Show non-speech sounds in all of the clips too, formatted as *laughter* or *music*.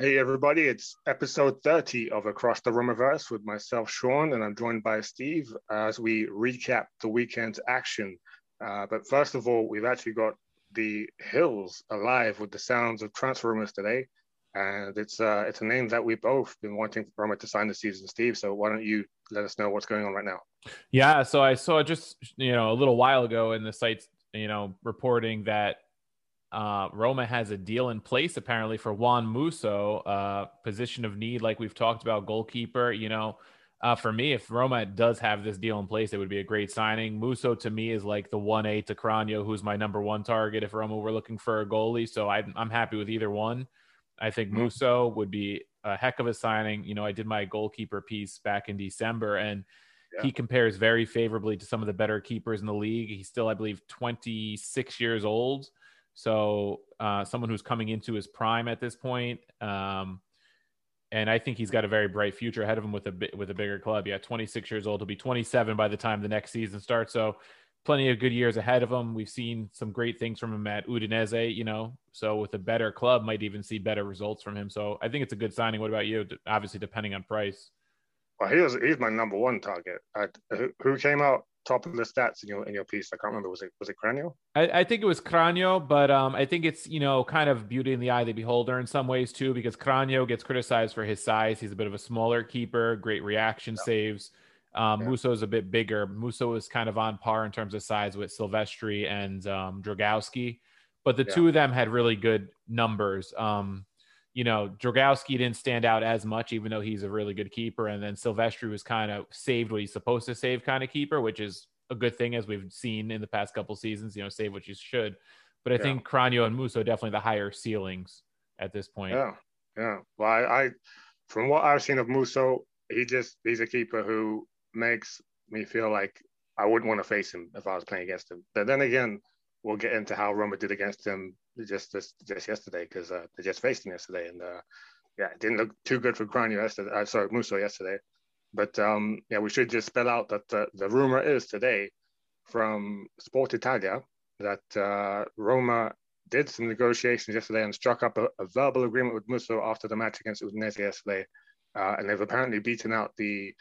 Hey everybody, it's episode 30 of Across the Romaverse with myself, Sean, and I'm joined by Steve as we recap the weekend's action. Uh, but first of all, we've actually got the Hills alive with the sounds of transfer rumors today. And it's uh, it's a name that we've both been wanting for Roma to sign this season, Steve. So why don't you let us know what's going on right now? Yeah, so I saw just you know a little while ago in the sites, you know, reporting that uh, Roma has a deal in place apparently for Juan Musso, uh, position of need, like we've talked about, goalkeeper. You know, uh, for me, if Roma does have this deal in place, it would be a great signing. Musso to me is like the one A to Cragno, who's my number one target if Roma were looking for a goalie. So I, I'm happy with either one. I think Mhm. Musso would be a heck of a signing. You know, I did my goalkeeper piece back in December, and Yeah. he compares very favorably to some of the better keepers in the league. He's still, I believe, 26 years old. So, uh, someone who's coming into his prime at this point. Um, and I think he's got a very bright future ahead of him with a with a bigger club. Yeah, 26 years old. He'll be 27 by the time the next season starts. So, plenty of good years ahead of him. We've seen some great things from him at Udinese, you know. So, with a better club, might even see better results from him. So, I think it's a good signing. What about you? Obviously, depending on price. Well, he was he's my number one target. Who, who came out top of the stats in your in your piece? I can't remember. Was it was it Cragno? I, I think it was Cragno, but um, I think it's you know kind of beauty in the eye of the beholder in some ways too, because Cragno gets criticized for his size. He's a bit of a smaller keeper, great reaction saves. Um, Yeah. Musso is a bit bigger. Musso is kind of on par in terms of size with Silvestri and um, Dragowski, but the Yeah. two of them had really good numbers. Um, you know, Dragowski didn't stand out as much, even though he's a really good keeper. And then Silvestri was kind of saved what he's supposed to save kind of keeper, which is a good thing as we've seen in the past couple seasons, you know, save what you should. But I Yeah. think Cragno and Musso definitely the higher ceilings at this point. Yeah, yeah. Well, I, I from what I've seen of Musso, he just he's a keeper who makes me feel like I wouldn't want to face him if I was playing against him. But then again, we'll get into how Roma did against him just just, just yesterday because uh, they just faced him yesterday, and uh, yeah, it didn't look too good for Cragno yesterday. Uh, sorry, Musso yesterday. But um, yeah, we should just spell out that the, the rumor is today from Sport Italia that uh, Roma did some negotiations yesterday and struck up a, a verbal agreement with Musso after the match against Udinese yesterday. Uh, and they've apparently beaten out the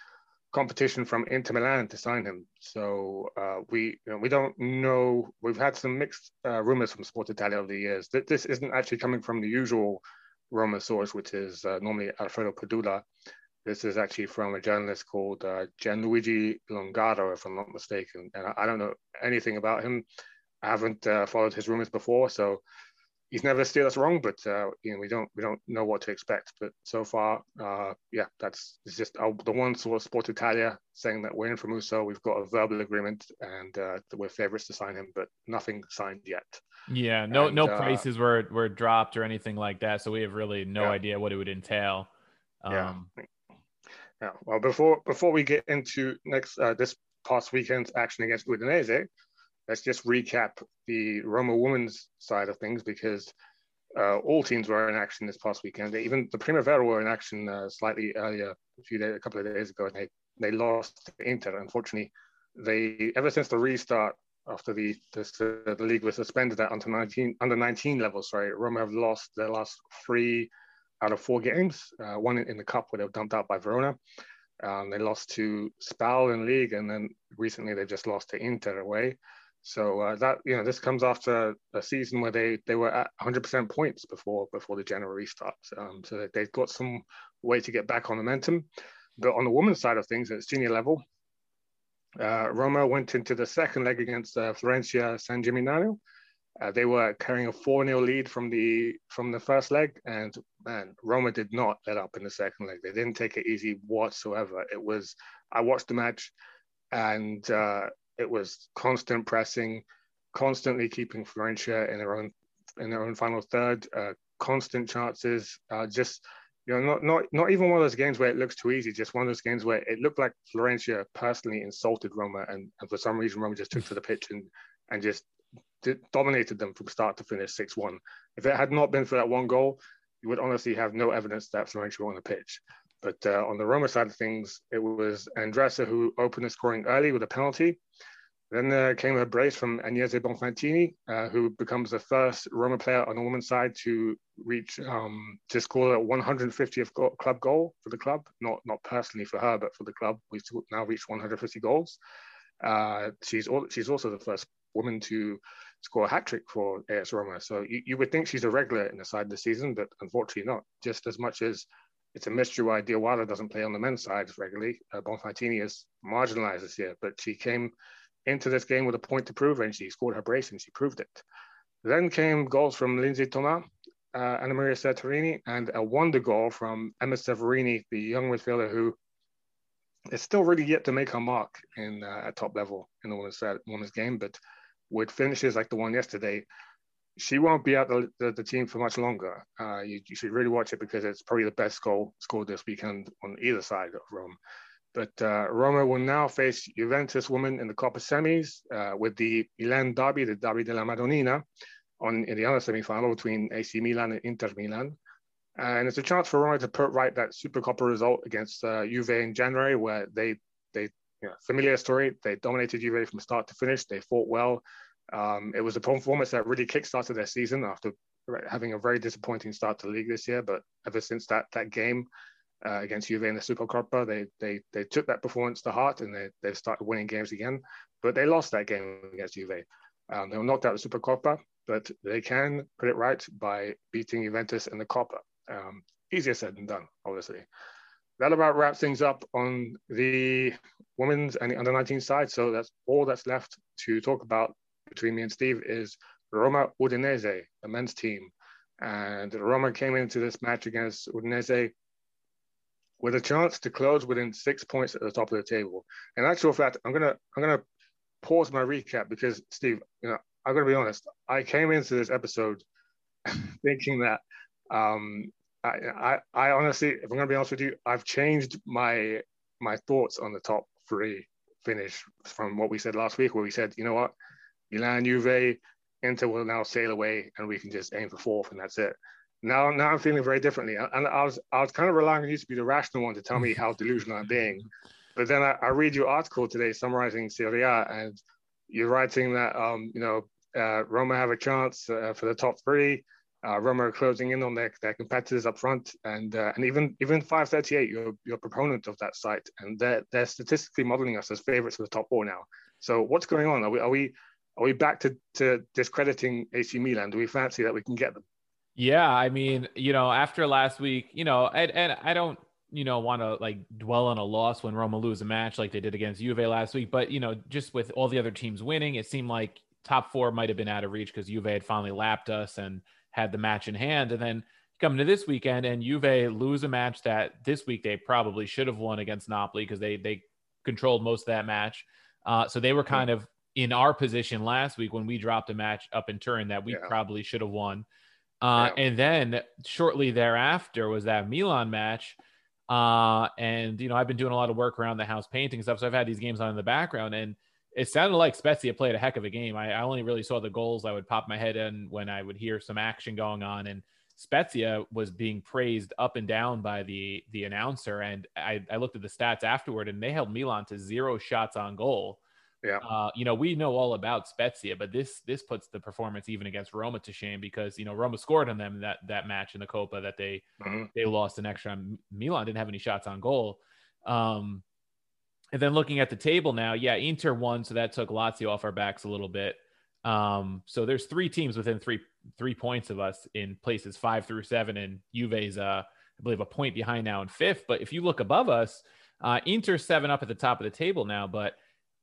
competition from Inter Milan to sign him. So uh, we you know, we don't know. We've had some mixed uh, rumors from Sport Italia over the years. That this isn't actually coming from the usual Roma source, which is uh, normally Alfredo Padula. This is actually from a journalist called uh, Gianluigi Longari, if I'm not mistaken. And I, I don't know anything about him. I haven't uh, followed his rumors before, so he's never steered us wrong. But uh, you know, we don't we don't know what to expect. But so far, uh, yeah, that's it's just uh, the one source, Sport Italia, saying that we're in for Musso. We've got a verbal agreement, and uh, that we're favourites to sign him, but nothing signed yet. Yeah, no, And, no uh, prices were were dropped or anything like that, so we have really no Yeah. idea what it would entail. Yeah. Um, Yeah. Well, before before we get into next uh, this past weekend's action against Udinese, let's just recap the Roma women's side of things because uh, all teams were in action this past weekend. Even the Primavera were in action uh, slightly earlier, a few days, a couple of days ago, and they they lost to Inter. Unfortunately, they ever since the restart after the the league was suspended at under 19 under 19 level. Sorry, Roma have lost their last three out of four games. Uh, one in the cup where they were dumped out by Verona. Um, they lost to Spal in league, and then recently they just lost to Inter away. So uh, that you know, this comes after a season where they they were at 100% points before before the January start. Um, so they've got some way to get back on momentum. But on the women's side of things, at senior level, uh, Roma went into the second leg against uh, Florentia San Gimignano. Uh, they were carrying a 4-0 lead from the from the first leg, and man, Roma did not let up in the second leg. They didn't take it easy whatsoever. It was I watched the match, and uh, it was constant pressing, constantly keeping Florentia in their own in their own final third, uh, constant chances, uh, just you know, not not not even one of those games where it looks too easy. Just one of those games where it looked like Florentia personally insulted Roma, and, and for some reason Roma just took to the pitch and and just dominated them from start to finish six one. If it had not been for that one goal, you would honestly have no evidence that Florentia were on the pitch. But uh, on the Roma side of things, it was Andressa who opened the scoring early with a penalty. Then there came a brace from Agnese Bonfantini, uh, who becomes the first Roma player on the women's side to reach um, to score a 150th go- club goal for the club. Not not personally for her, but for the club. We've now reached 150 goals. Uh, she's all, she's also the first woman to score a hat trick for AS Roma. So you, you would think she's a regular in the side this season, but unfortunately not. Just as much as it's a mystery why Diawara doesn't play on the men's side regularly, uh, Bonfantini is marginalized this year, but she came into this game with a point to prove, and she scored her brace and she proved it. Then came goals from Lindsay Thomas, uh, Anna Maria Serturini, and a wonder goal from Emma Severini, the young midfielder who is still really yet to make her mark in uh, at top level in the women's, women's game. But with finishes like the one yesterday, she won't be out the, the, the team for much longer. Uh, you, you, should really watch it because it's probably the best goal scored this weekend on either side of Rome. But uh, Roma will now face Juventus women in the Coppa semis uh, with the Milan derby, the Derby della Madonnina, on in the other semi-final between AC Milan and Inter Milan. And it's a chance for Roma to put right that Super Coppa result against uh, Juve in January, where they they you know, familiar story. They dominated Juve from start to finish. They fought well. Um, it was a performance that really kickstarted their season after having a very disappointing start to the league this year. But ever since that that game, uh, against Juve in the Supercoppa. They they they took that performance to heart and they they started winning games again. But they lost that game against Juve. Um, they were knocked out of the Supercoppa, but they can put it right by beating Juventus in the Coppa. Um, easier said than done, obviously. That about wraps things up on the women's and the under 19 side. So that's all that's left to talk about between me and Steve is Roma Udinese, the men's team. And Roma came into this match against Udinese with a chance to close within six points at the top of the table. In actual fact, I'm gonna I'm gonna pause my recap because Steve, you know, I'm gonna be honest. I came into this episode *laughs* thinking that um, I, I, I honestly, if I'm gonna be honest with you, I've changed my my thoughts on the top three finish from what we said last week, where we said, you know what, Milan, Juve, Inter will now sail away, and we can just aim for fourth, and that's it now now I'm feeling very differently. And I was I was kind of relying on you to be the rational one to tell me how delusional I'm being. *laughs* But then I, I read your article today summarizing Serie A, and you're writing that um, you know uh, Roma have a chance uh, for the top three. Uh, Roma are closing in on their, their competitors up front, and uh, and even even 538, you're you're a proponent of that site, and they're they're statistically modeling us as favorites for the top four now. So what's going on? Are we are we are we back to, to discrediting AC Milan? Do we fancy that we can get them? Yeah, I mean, you know, after last week, you know, and, and I don't, you know, want to like dwell on a loss when Roma lose a match like they did against Juve last week, but you know, just with all the other teams winning, it seemed like top four might have been out of reach because Juve had finally lapped us and had the match in hand, and then coming to this weekend and Juve lose a match that this week they probably should have won against Napoli because they they controlled most of that match. Uh, so they were kind of in our position last week when we dropped a match up in Turin that we yeah. probably should have won. Uh, yeah. And then shortly thereafter was that Milan match. Uh, and, you know, I've been doing a lot of work around the house painting stuff. So I've had these games on in the background. And it sounded like Spezia played a heck of a game. I, I only really saw the goals. I would pop my head in when I would hear some action going on. And Spezia was being praised up and down by the the announcer. And I, I looked at the stats afterward, and they held Milan to zero shots on goal Yeah. Uh, you know, we know all about Spezia, but this this puts the performance even against Roma to shame because you know Roma scored on them that that match in the Copa that they hmm they lost an extra. Milan didn't have any shots on goal. Um, and then looking at the table now, yeah, Inter won, so that took Lazio off our backs a little bit. Um, so there's three teams within three three points of us in places five through seven, and Juve's uh, I believe a point behind now in fifth. But if you look above us, uh, Inter's seven up at the top of the table now, but.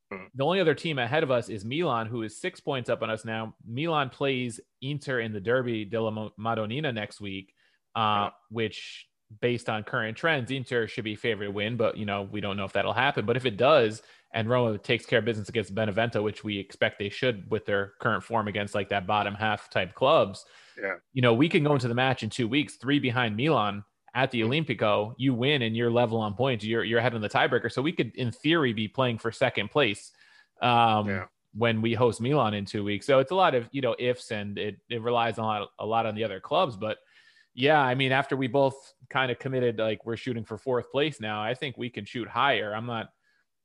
The only other team ahead of us is Milan, who is six points up on us now. Milan plays Inter in the Derby della Madonnina next week, uh, which, based on current trends, Inter should be favored to win. But you know, we don't know if that'll happen. But if it does, and Roma takes care of business against Benevento, which we expect they should with their current form against like that bottom half type clubs, Yeah. you know, we can go into the match in two weeks, three behind Milan at the Olimpico. You win and you're level on points. You're you're ahead on the tiebreaker. So we could, in theory, be playing for second place um, Yeah. when we host Milan in two weeks. So it's a lot of you know ifs and it it relies on a lot, a lot on the other clubs. But yeah, I mean, after we both kind of committed, like we're shooting for fourth place now, I think we can shoot higher. I'm not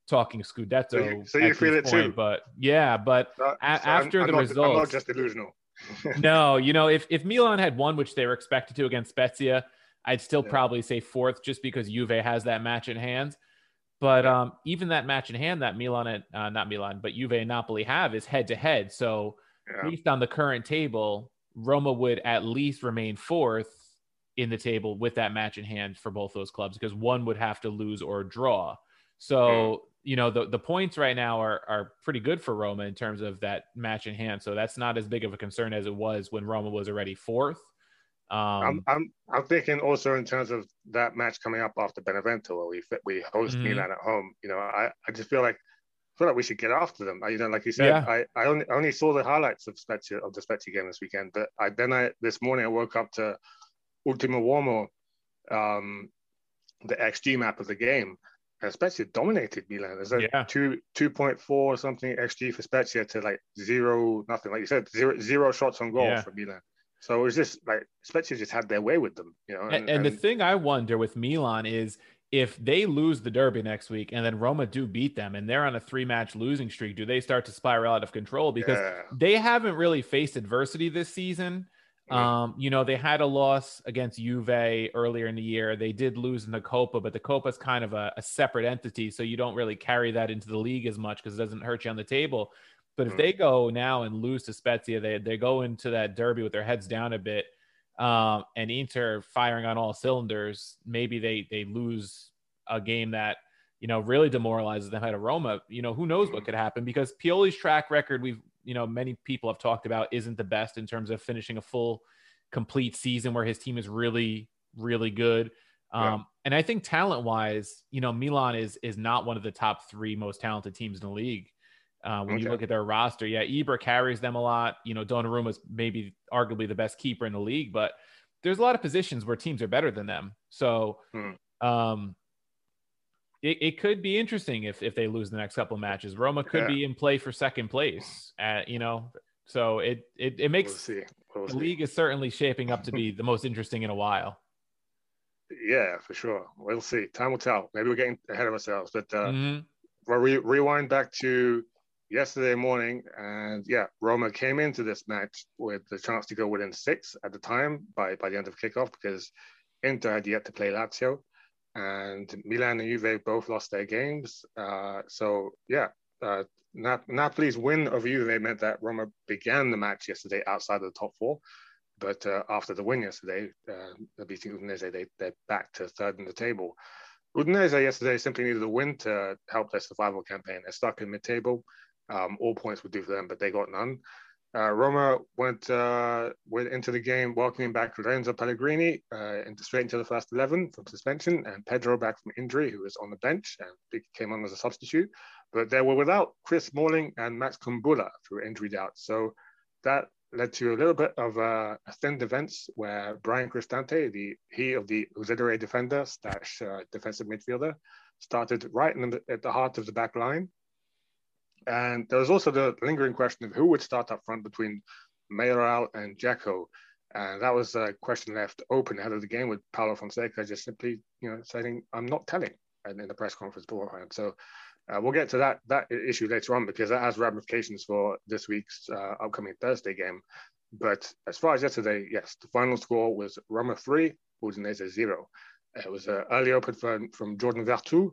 talking Scudetto. So you- so you at feel it too? point, but yeah, but So- A- so I'm- after I'm the not, results, I'm not just delusional. *laughs* no, you know, if if Milan had won, which they were expected to against Spezia, I'd still Yeah. probably say fourth, just because Juve has that match in hand. But um, even that match in hand that Milan and uh, not Milan, but Juve and Napoli have is head to head. So Yeah. based on the current table, Roma would at least remain fourth in the table with that match in hand for both those clubs because one would have to lose or draw. So you know the the points right now are are pretty good for Roma in terms of that match in hand. So that's not as big of a concern as it was when Roma was already fourth. Um, I'm, I'm I'm thinking also in terms of that match coming up after Benevento, where we we host Mhm. Milan at home. You know, I, I just feel like I feel like we should get after them. I, you know, like you said, Yeah. I, I only only saw the highlights of Spezia of the Spezia game this weekend, but I then I this morning I woke up to Ultimo Uomo, um, the XG map of the game. And Spezia dominated Milan. There's like Yeah. two two point four something XG for Spezia to like zero nothing. Like you said, zero zero shots on goal Yeah. for Milan. So it was just like Spezia just had their way with them, you know. and, and the thing I wonder with Milan is if they lose the derby next week and then Roma do beat them and they're on a three match losing streak, do they start to spiral out of control? Because yeah, they haven't really faced adversity this season. Um, you know, they had a loss against Juve earlier in the year. They did lose in the Copa, but the Copa is kind of a, a separate entity, so you don't really carry that into the league as much because it doesn't hurt you on the table. But if Mhm. they go now and lose to Spezia, they they go into that derby with their heads down a bit, um, and Inter firing on all cylinders. Maybe they they lose a game that you know really demoralizes them at Roma. You know, who knows what could happen because Pioli's track record we've you know many people have talked about isn't the best in terms of finishing a full complete season where his team is really really good um Yeah. and i think talent wise you know milan is is not one of the top three most talented teams in the league uh, when you look at their roster yeah ibra carries them a lot you know Donnarumma is maybe arguably the best keeper in the league but there's a lot of positions where teams are better than them so Hmm. um it, it could be interesting if if they lose the next couple of matches roma could Yeah. be in play for second place at you know so it it, it makes we'll see. We'll the see. league is certainly shaping up to be the most interesting in a while. Yeah, for sure. We'll see. Time will tell. Maybe we're getting ahead of ourselves, but uh, Mhm. we'll re- rewind back to yesterday morning, and yeah, Roma came into this match with the chance to go within six at the time by by the end of kickoff because Inter had yet to play Lazio, and Milan and Juve both lost their games. Uh, so yeah, uh, Nap- Napoli's win over Juve meant that Roma began the match yesterday outside of the top four. But uh, after the win yesterday, uh, beating Udinese, they, they're back to third in the table. Udinese yesterday simply needed a win to help their survival campaign. They're stuck in mid-table. Um, all points would do for them, but they got none. Uh, Roma went uh, went into the game welcoming back Lorenzo Pellegrini uh, into, straight into the first 11 from suspension, and Pedro back from injury, who was on the bench and came on as a substitute. But they were without Chris Smalling and Max Kumbulla through injury doubt. So that led to a little bit of uh, a thin defense where Bryan Cristante, the he of the auxiliary defender slash uh, defensive midfielder, started right in the, at the heart of the back line. And there was also the lingering question of who would start up front between Mayoral and Dzeko. And that was a question left open ahead of the game with Paulo Fonseca just simply, you know, saying, I'm not telling and in the press conference beforehand. So Uh, we'll get to that that issue later on because that has ramifications for this week's uh, upcoming Thursday game. But as far as yesterday, yes, the final score was Roma three, Udinese zero. It was an early open from, from Jordan Veretout,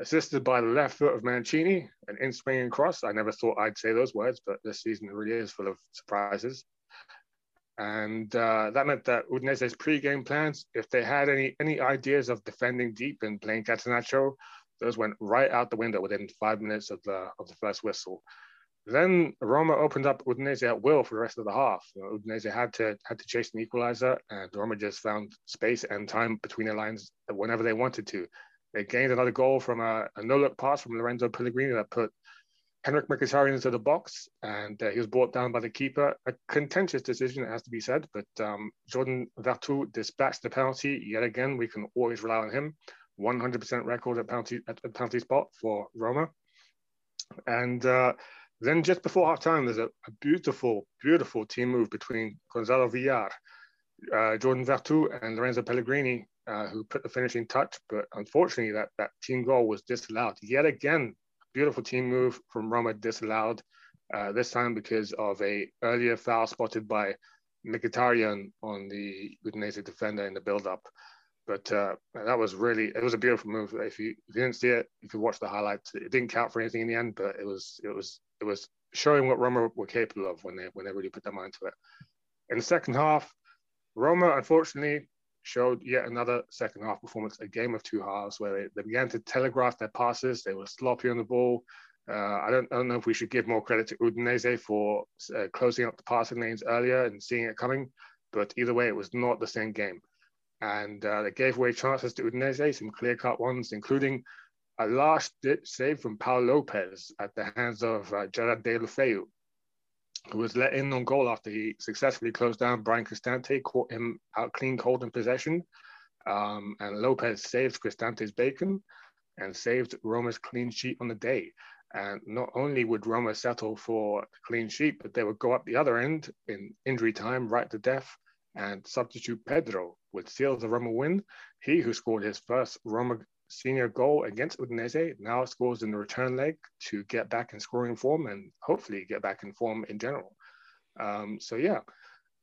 assisted by the left foot of Mancini, an in swinging cross. I never thought I'd say those words, but this season really is full of surprises. And uh, that meant that Udinese's pre-game plans, if they had any any ideas of defending deep and playing Catenaccio, those went right out the window within five minutes of the of the first whistle. Then Roma opened up Udinese at will for the rest of the half. You know, Udinese had to had to chase an equalizer, and Roma just found space and time between the lines whenever they wanted to. They gained another goal from a, a no-look pass from Lorenzo Pellegrini that put Henrikh Mkhitaryan into the box, and uh, he was brought down by the keeper. A contentious decision, it has to be said, but um, Jordan Veretout dispatched the penalty yet again. We can always rely on him. 100% record at penalty at the penalty spot for Roma, and uh, then just before half time, there's a, a, beautiful, beautiful team move between Gonzalo Villar, uh, Jordan Veretout, and Lorenzo Pellegrini, uh, who put the finishing touch. But unfortunately, that that team goal was disallowed yet again beautiful team move from Roma disallowed uh, this time because of a earlier foul spotted by Mkhitaryan on the Udinese defender in the build-up. But uh, that was really it was a beautiful move. If you, if you didn't see it, if you watch the highlights. It didn't count for anything in the end, but it was it was it was showing what Roma were capable of when they when they really put their mind to it. In the second half, Roma unfortunately showed yet another second half performance, a game of two halves where they, they began to telegraph their passes. They were sloppy on the ball. Uh, I don't I don't know if we should give more credit to Udinese for uh, closing up the passing lanes earlier and seeing it coming, but either way, it was not the same game. And uh, they gave away chances to Udinese, some clear cut ones, including a last save from Pau Lopez at the hands of uh, Gerard Deulofeu, who was let in on goal after he successfully closed down Bryan Cristante, caught him out clean cold in possession. Um, and Lopez saved Cristante's bacon and saved Roma's clean sheet on the day. And not only would Roma settle for a clean sheet, but they would go up the other end in injury time, right to death, and substitute Pedro would seal the Roma win. He who scored his first Roma senior goal against Udinese, now scores in the return leg to get back in scoring form and hopefully get back in form in general. Um, so yeah,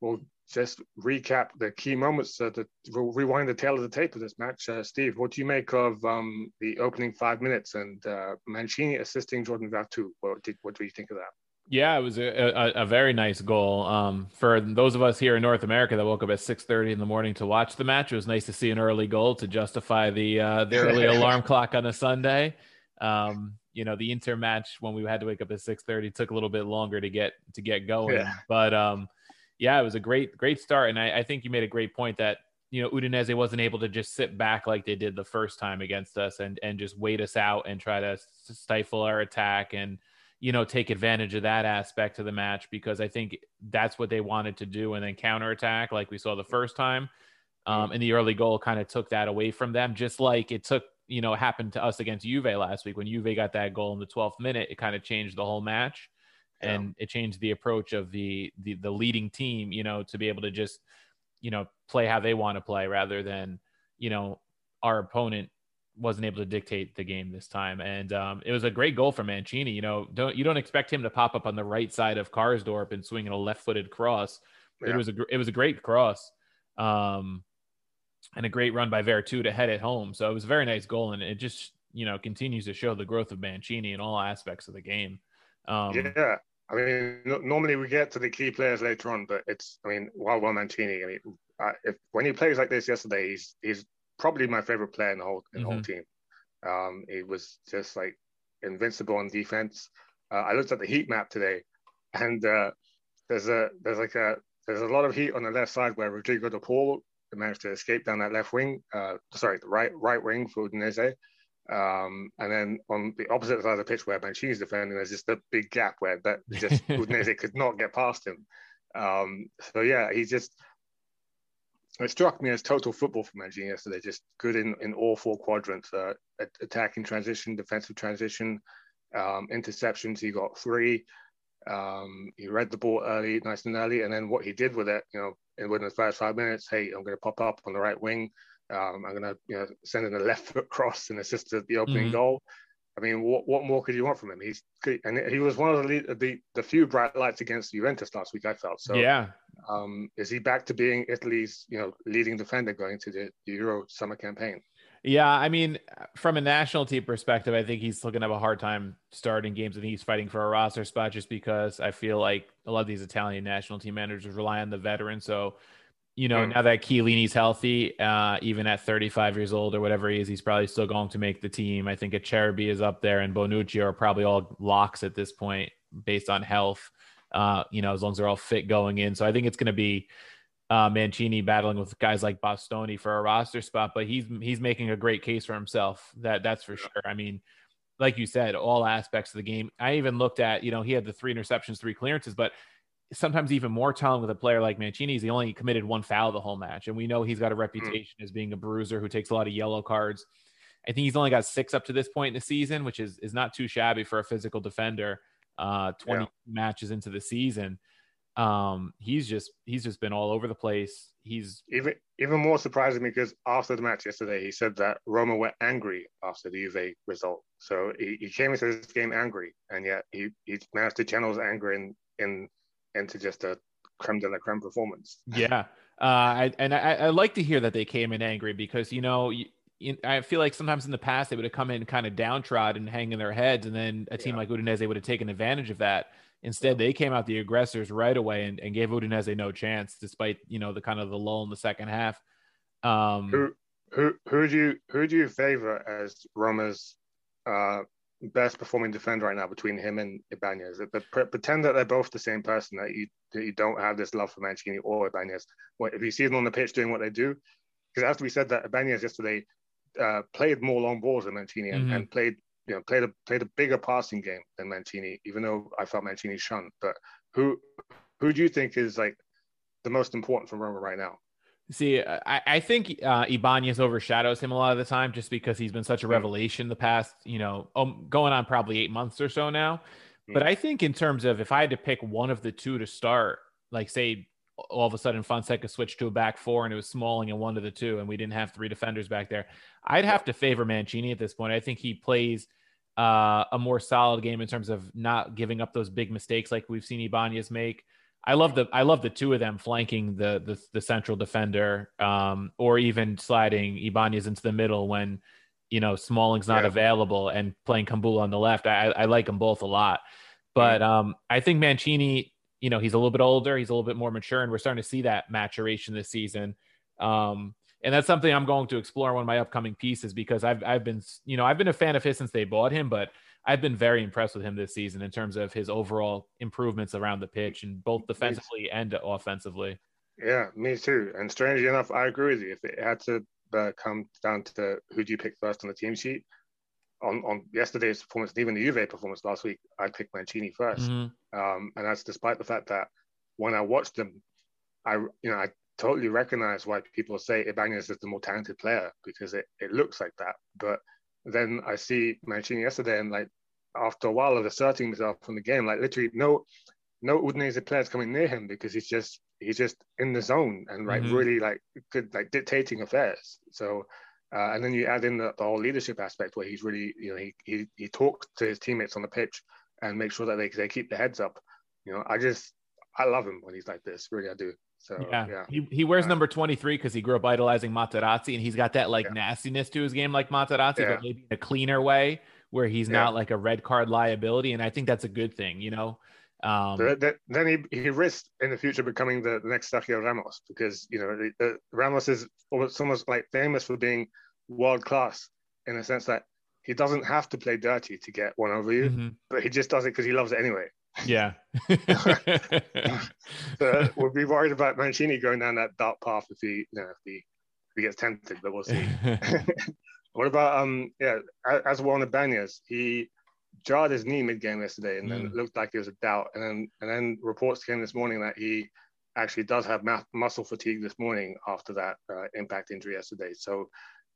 we'll just recap the key moments. Uh, the, we'll rewind the tail of the tape of this match. Uh, Steve, what do you make of um, the opening five minutes and uh, Mancini assisting Jordan Veretout? What, did, what do you think of that? Yeah, it was a, a, a, very nice goal. Um, for those of us here in North America that woke up at 6:30 in the morning to watch the match, it was nice to see an early goal to justify the uh, the early *laughs* alarm clock on a Sunday. Um, you know, the Inter match when we had to wake up at 6:30 took a little bit longer to get to get going, yeah. but um, yeah, it was a great great start, and I, I think you made a great point that you know Udinese wasn't able to just sit back like they did the first time against us and and just wait us out and try to stifle our attack and you know, take advantage of that aspect of the match because I think that's what they wanted to do and then counterattack like we saw the first time. Um, and the early goal kind of took that away from them, just like it took, you know, happened to us against Juve last week when Juve got that goal in the 12th minute. It kind of changed the whole match, yeah. and it changed the approach of the, the the leading team, you know, to be able to just, you know, play how they want to play rather than, you know, our opponent wasn't able to dictate the game this time. And um, it was a great goal for Mancini. You know, don't you don't expect him to pop up on the right side of Karsdorp and swing in a left-footed cross. Yeah. It was a it was a great cross, um, and a great run by Veretout to head it home. So it was a very nice goal, and it just you know continues to show the growth of Mancini in all aspects of the game. Um, yeah. I mean, normally we get to the key players later on, but it's, I mean, while well, Mancini, I mean, if, when he plays like this yesterday, he's he's probably my favorite player in the whole in the mm-hmm. whole team. Um, it was just like invincible on defense. Uh, I looked at the heat map today, and uh, there's a there's like a there's a lot of heat on the left side where Rodrigo de Paul managed to escape down that left wing. Uh, sorry, the right right wing for Udinese. Um, and then on the opposite side of the pitch where Mancini's defending, there's just a big gap where that just *laughs* Udinese could not get past him. Um, so yeah, he just it struck me as total football from Mancini yesterday, just good in, in all four quadrants uh, attacking transition, defensive transition, um, interceptions. He got three. Um, he read the ball early, nice and early. And then what he did with it, you know, in within the first five minutes, hey, I'm going to pop up on the right wing. Um, I'm going to you know, send in a left foot cross and assist at the opening mm-hmm. goal. I mean, what, what more could you want from him? He's and he was one of the the, the few bright lights against Juventus last week. I felt so. Yeah. Um, is he back to being Italy's you know leading defender going to the Euro summer campaign? Yeah, I mean, from a national team perspective, I think he's still gonna have a hard time starting games. I think he's fighting for a roster spot just because I feel like a lot of these Italian national team managers rely on the veterans. So you know, mm. now that Chiellini's healthy, uh, even at 35 years old or whatever he is, he's probably still going to make the team. I think Acerbi is up there and Bonucci are probably all locks at this point based on health, uh, you know, as long as they're all fit going in. So I think it's going to be uh, Mancini battling with guys like Bastoni for a roster spot, but he's he's making a great case for himself. That that's for sure. I mean, like you said, all aspects of the game. I even looked at, you know, he had the three interceptions, three clearances, but sometimes even more telling with a player like Mancini is he only committed one foul the whole match. And we know he's got a hmm. reputation mm. as being a bruiser who takes a lot of yellow cards. I think he's only got six up to this point in the season, which is is not too shabby for a physical defender. Uh, 20 yeah. matches into the season. Um, he's just he's just been all over the place. He's even even more surprising because after the match yesterday, he said that Roma were angry after the Juve result. So he, he came into this game angry, and yet he he managed to channel his anger in in into just a creme de la creme performance. Yeah. Uh, I, and I, I, like to hear that they came in angry because, you know, you, you, I feel like sometimes in the past they would have come in kind of downtrodden, and hanging their heads, and then a team yeah. like Udinese would have taken advantage of that. Instead, they came out the aggressors right away and, and gave Udinese no chance, despite you know the kind of the lull in the second half. Um, who who who do you who do you favor as Roma's uh, best performing defender right now between him and Ibanez. But pretend that they're both the same person, that you that you don't have this love for Mancini or Ibanez. Well, if you see them on the pitch doing what they do, because after we said that Ibanez yesterday uh, played more long balls than Mancini and, mm-hmm. and, played you know played a played a bigger passing game than Mancini, even though I felt Mancini shunned. But who who do you think is like the most important for Roma right now? See, I, I think uh, Ibanez overshadows him a lot of the time just because he's been such a hmm. revelation the past, you know, um, going on probably eight months or so now. Mm. But I think in terms of if I had to pick one of the two to start, like say all of a sudden Fonseca switched to a back four and it was Smalling and one to the two, and we didn't have three defenders back there, I'd have to favor Mancini at this point. I think he plays uh, a more solid game in terms of not giving up those big mistakes like we've seen Ibanez make. I love the I love the two of them flanking the the, the central defender, um, or even sliding Ibanez into the middle when you know Smalling's not yeah. available and playing Kumbulla on the left. I, I like them both a lot, but um, I think Mancini, you know, he's a little bit older, he's a little bit more mature, and we're starting to see that maturation this season. Um, and that's something I'm going to explore in one of my upcoming pieces because I've I've been you know I've been a fan of his since they bought him, but I've been very impressed with him this season in terms of his overall improvements around the pitch and both defensively and offensively. Yeah, me too. And strangely enough, I agree with you. If it had to uh, come down to who do you pick first on the team sheet, on, on yesterday's performance, and even the Juve performance last week, I picked Mancini 1st mm-hmm. um, and that's despite the fact that when I watched them, I you know I totally recognize why people say Ibanez is the more talented player because it, it looks like that. But then I see Mancini yesterday, and like after a while of asserting himself from the game, like literally no no Udinese players coming near him because he's just he's just in the zone and like mm-hmm. really like good like dictating affairs. So uh, and then you add in the, the, whole leadership aspect where he's really you know he he he talks to his teammates on the pitch and make sure that they they keep their heads up. You know, I just I love him when he's like this. Really, I do. So yeah, yeah. he he wears uh, number twenty three because he grew up idolizing Materazzi, and he's got that like yeah. nastiness to his game like Materazzi, yeah. but maybe in a cleaner way where he's not like a red card liability, and I think that's a good thing, you know. Um, then he he risked in the future becoming the, the next Sergio Ramos because you know the, the, Ramos is almost, almost like famous for being world class in the sense that he doesn't have to play dirty to get one over you, mm-hmm. but he just does it because he loves it anyway. Yeah. *laughs* so we'll be worried about Mancini going down that dark path if he, you know, if he, if he gets tempted, but we'll see. *laughs* *laughs* what about um yeah, as well on Ibanez, he jarred his knee mid game yesterday, and then mm. it looked like it was a doubt, and then and then reports came this morning that he actually does have ma- muscle fatigue this morning after that uh, impact injury yesterday. So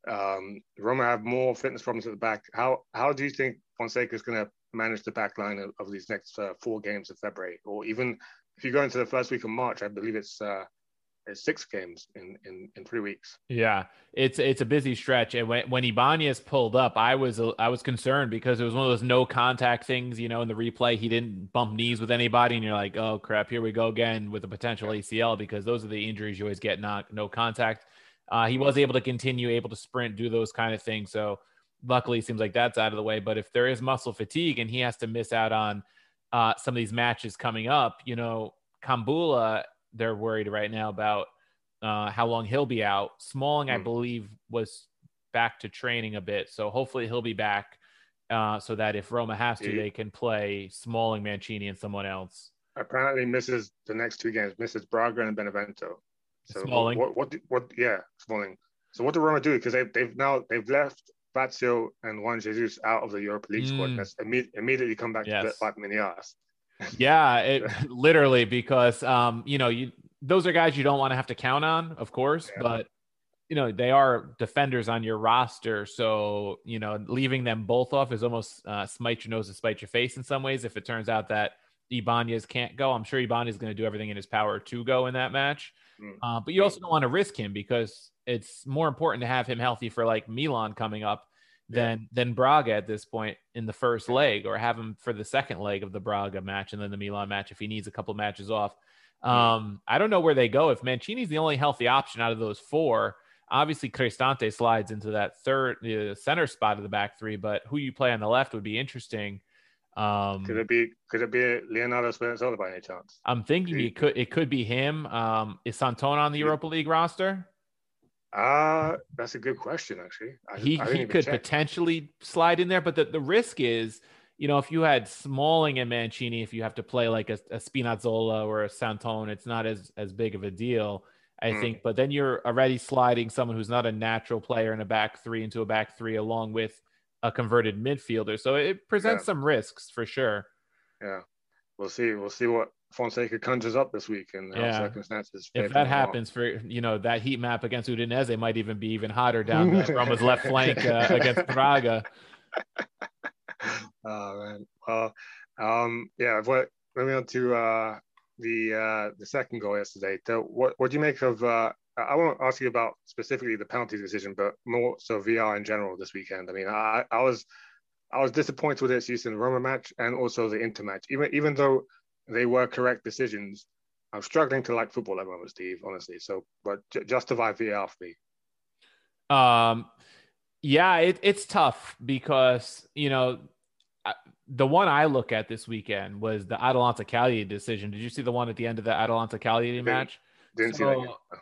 um, Roma have more fitness problems at the back. How how do you think Fonseca is going to manage the back line of, of these next uh, four games of February, or even if you go into the first week of March, I believe it's uh, it's six games in in in three weeks. Yeah, it's it's a busy stretch, and when when Ibanez pulled up, I was I was concerned because it was one of those no contact things. You know, in the replay, he didn't bump knees with anybody, and you're like, oh crap, here we go again with a potential ACL because those are the injuries you always get not no contact. Uh, he was able to continue, able to sprint, do those kind of things. So luckily, it seems like that's out of the way. But if there is muscle fatigue and he has to miss out on uh, some of these matches coming up, you know, Kumbulla, they're worried right now about uh, how long he'll be out. Smalling, mm. I hmm. believe, was back to training a bit. So hopefully he'll be back uh, so that if Roma has to, they can play Smalling, Mancini, and someone else. Apparently misses the next two games, misses Braga and Benevento. So Smalling. What, what, what, yeah, Smalling. So what do Roma do? Because they've, they've now, they've left Fazio and Juan Jesus out of the Europa League mm. squad. That's imme- immediately come back yes. to them in the ass. yeah, it, literally, because, um, you know, you, those are guys you don't want to have to count on, of course, yeah. but you know they are defenders on your roster, so you know leaving them both off is almost uh, smite your nose to spite your face in some ways. If it turns out that Ibanez can't go, I'm sure Ibanez is going to do everything in his power to go in that match. Mm. Uh, but you also don't want to risk him because it's more important to have him healthy for like Milan coming up than than Braga at this point in the first leg, or have him for the second leg of the Braga match and then the Milan match if he needs a couple matches off. Um, I don't know where they go if Mancini's the only healthy option out of those four. Obviously, Cristante slides into that third the center spot of the back three, but who you play on the left would be interesting. Um, could it be could it be Leonardo Spinazzola by any chance? I'm thinking it could it could be him. Um, is Santona on the Europa League roster? Uh that's a good question. Actually, I, he I he could check. potentially slide in there, but the, the risk is you know, if you had Smalling and Mancini, if you have to play like a, a Spinazzola or a Santone, it's not as as big of a deal, I mm. think. But then you're already sliding someone who's not a natural player in a back three into a back three along with a converted midfielder. So it presents yeah. some risks for sure. Yeah, we'll see. We'll see what Fonseca conjures up this week and yeah. circumstances. If that happens for you know that heat map against Udinese might even be even hotter down the, Roma's left flank uh, *laughs* against Braga. *laughs* oh man. Well, um, yeah. What moving on to uh, the uh, the second goal yesterday. So what what do you make of? Uh, I won't ask you about specifically the penalty decision, but more so VAR in general this weekend. I mean, I, I was I was disappointed with its use in the Roma match and also the Inter match. Even even though they were correct decisions, I'm struggling to like football at the moment, Steve. Honestly, so but j- justify VAR for me. Um, yeah, it, it's tough because you know the one I look at this weekend was the Atalanta Cagliari decision. Did you see the one at the end of the Atalanta Cagliari match? Didn't so, see that.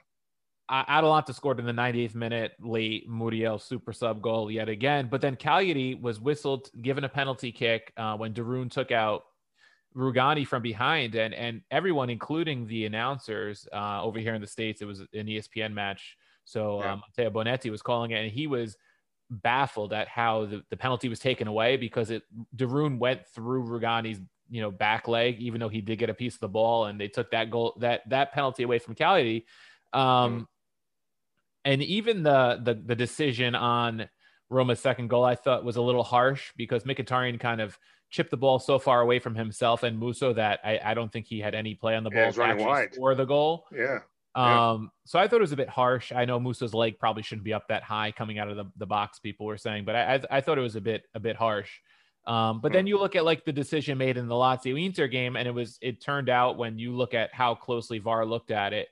Atalanta scored in the 98th minute late Muriel super sub goal yet again, but then Cagliari was whistled, given a penalty kick uh, when Darun took out Rugani from behind, and and everyone, including the announcers uh, over here in the states, it was an ESPN match. So yeah. um, Matteo Bonetti was calling it, and he was baffled at how the, the penalty was taken away because it Darun went through Rugani's you know back leg, even though he did get a piece of the ball, and they took that goal that that penalty away from Cagliari. Um, mm. And even the, the the decision on Roma's second goal, I thought was a little harsh because Mkhitaryan kind of chipped the ball so far away from himself and Musso that I, I don't think he had any play on the ball yeah, to wide. score the goal. Yeah. Um, so I thought it was a bit harsh. I know Musso's leg probably shouldn't be up that high coming out of the, the box, people were saying, but I, I, I thought it was a bit a bit harsh. Um, but then hmm. you look at like the decision made in the Lazio Inter game, and it was it turned out when you look at how closely VAR looked at it,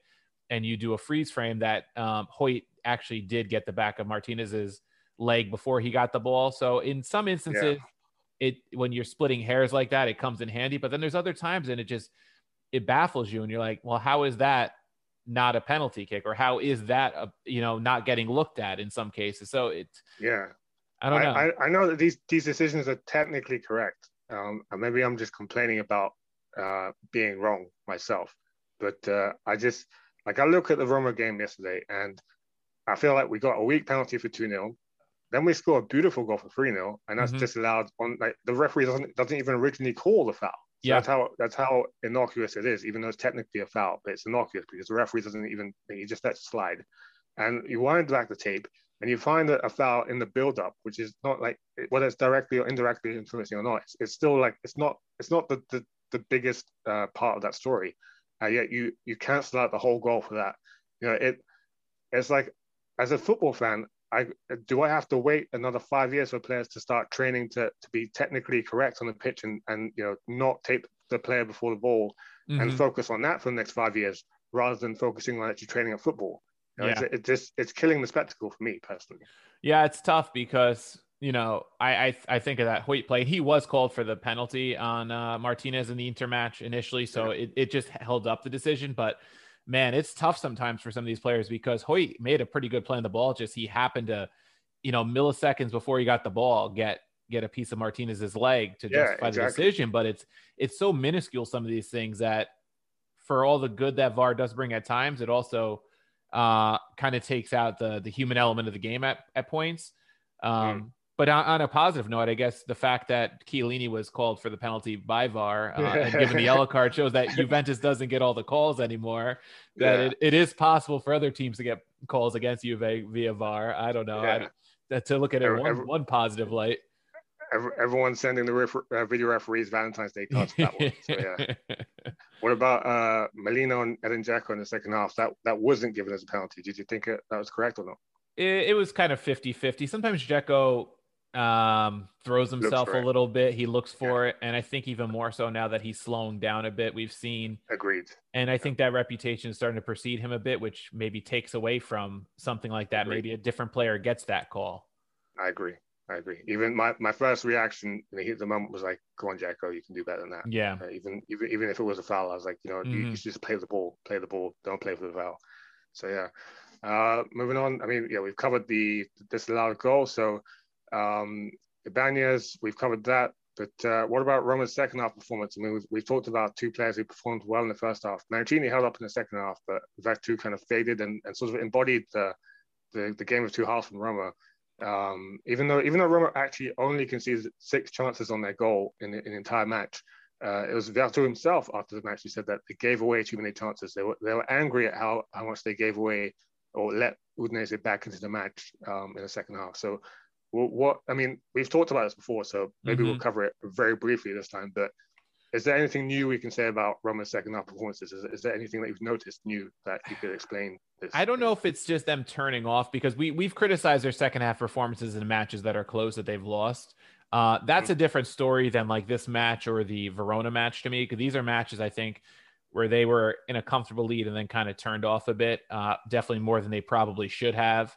and you do a freeze frame that um, Hoedt actually did get the back of Martinez's leg before he got the ball. So in some instances, yeah. it when you're splitting hairs like that, it comes in handy. But then there's other times, and it just it baffles you, and you're like, well, how is that not a penalty kick or how is that a, you know not getting looked at in some cases so it's yeah i don't know i, I know that these these decisions are technically correct um maybe i'm just complaining about uh being wrong myself but uh i just like i look at the roma game yesterday and i feel like we got a weak penalty for 2-0 then we score a beautiful goal for 3-0 and that's mm-hmm. disallowed on like the referee doesn't doesn't even originally call the foul so yeah. that's how that's how innocuous it is, even though it's technically a foul, but it's innocuous because the referee doesn't even he just lets slide. And you wind back the tape and you find a, a foul in the build-up, which is not like whether it's directly or indirectly influencing or not. It's, it's still like it's not it's not the the, the biggest uh, part of that story. Uh, yet you you cancel out the whole goal for that. You know, it it's like as a football fan, I do I have to wait another five years for players to start training to, to be technically correct on the pitch and, and you know not take the player before the ball mm-hmm. and focus on that for the next five years rather than focusing on actually training at football. You know, yeah. it's, it just it's killing the spectacle for me personally. Yeah, it's tough because you know I I, I think of that Hoedt play. He was called for the penalty on uh, Martinez in the Inter match initially, so yeah. it, it just held up the decision, but man, it's tough sometimes for some of these players because Hoedt made a pretty good play on the ball. Just he happened to, you know, milliseconds before he got the ball, get get a piece of Martinez's leg to yeah, justify exactly. the decision. But it's it's so minuscule some of these things that for all the good that VAR does bring at times, it also uh, kind of takes out the the human element of the game at at points. Um, mm. But on, on, a positive note, I guess the fact that Chiellini was called for the penalty by VAR uh, and given the yellow *laughs* card shows that Juventus doesn't get all the calls anymore. That yeah. it, it is possible for other teams to get calls against Juve via VAR. I don't know. Yeah. I, to look at it every, one, every, one positive light. Every, everyone's sending the refer, uh, video referees Valentine's Day cards that one. So, yeah. *laughs* what about uh, Molina and Edin Dzeko in the second half? That that wasn't given as a penalty. Did you think it, that was correct or not? It, it was kind of 50 50. Sometimes Dzeko um throws himself a little bit. He looks for yeah. it and i think even more so now that he's slowing down a bit we've seen agreed. And i think that reputation is starting to precede him a bit which maybe takes away from something like that. Agreed. maybe a different player gets that call. I agree. I agree. Even my, my first reaction in the, the moment was like go on Dzeko you can do better than that. Yeah. Uh, even even even if it was a foul i was like you know mm-hmm. you, you should just play the ball play the ball don't play for the foul. So yeah. Uh moving on. I mean yeah we've covered the this disallowed goal. So um, Ibanez, we've covered that. But uh, what about Roma's second half performance? I mean, we've, we've, talked about two players who performed well in the first half. Mancini held up in the second half, but two kind of faded and, and sort of embodied the, the, the game of two halves from Roma. Um, even though even though Roma actually only conceded six chances on their goal in, in the entire match, uh, it was Veretout himself after the match who said that they gave away too many chances. They were they were angry at how how much they gave away or let Udinese back into the match um, in the second half. So what I mean, we've talked about this before, so maybe mm-hmm. we'll cover it very briefly this time. But is there anything new we can say about Roma's second half performances? Is, is there anything that you've noticed new that you could explain? This? I don't know if it's just them turning off because we we've criticized their second half performances in matches that are close that they've lost. Uh, that's mm-hmm. a different story than like this match or the Verona match to me because these are matches I think where they were in a comfortable lead and then kind of turned off a bit. Uh, definitely more than they probably should have.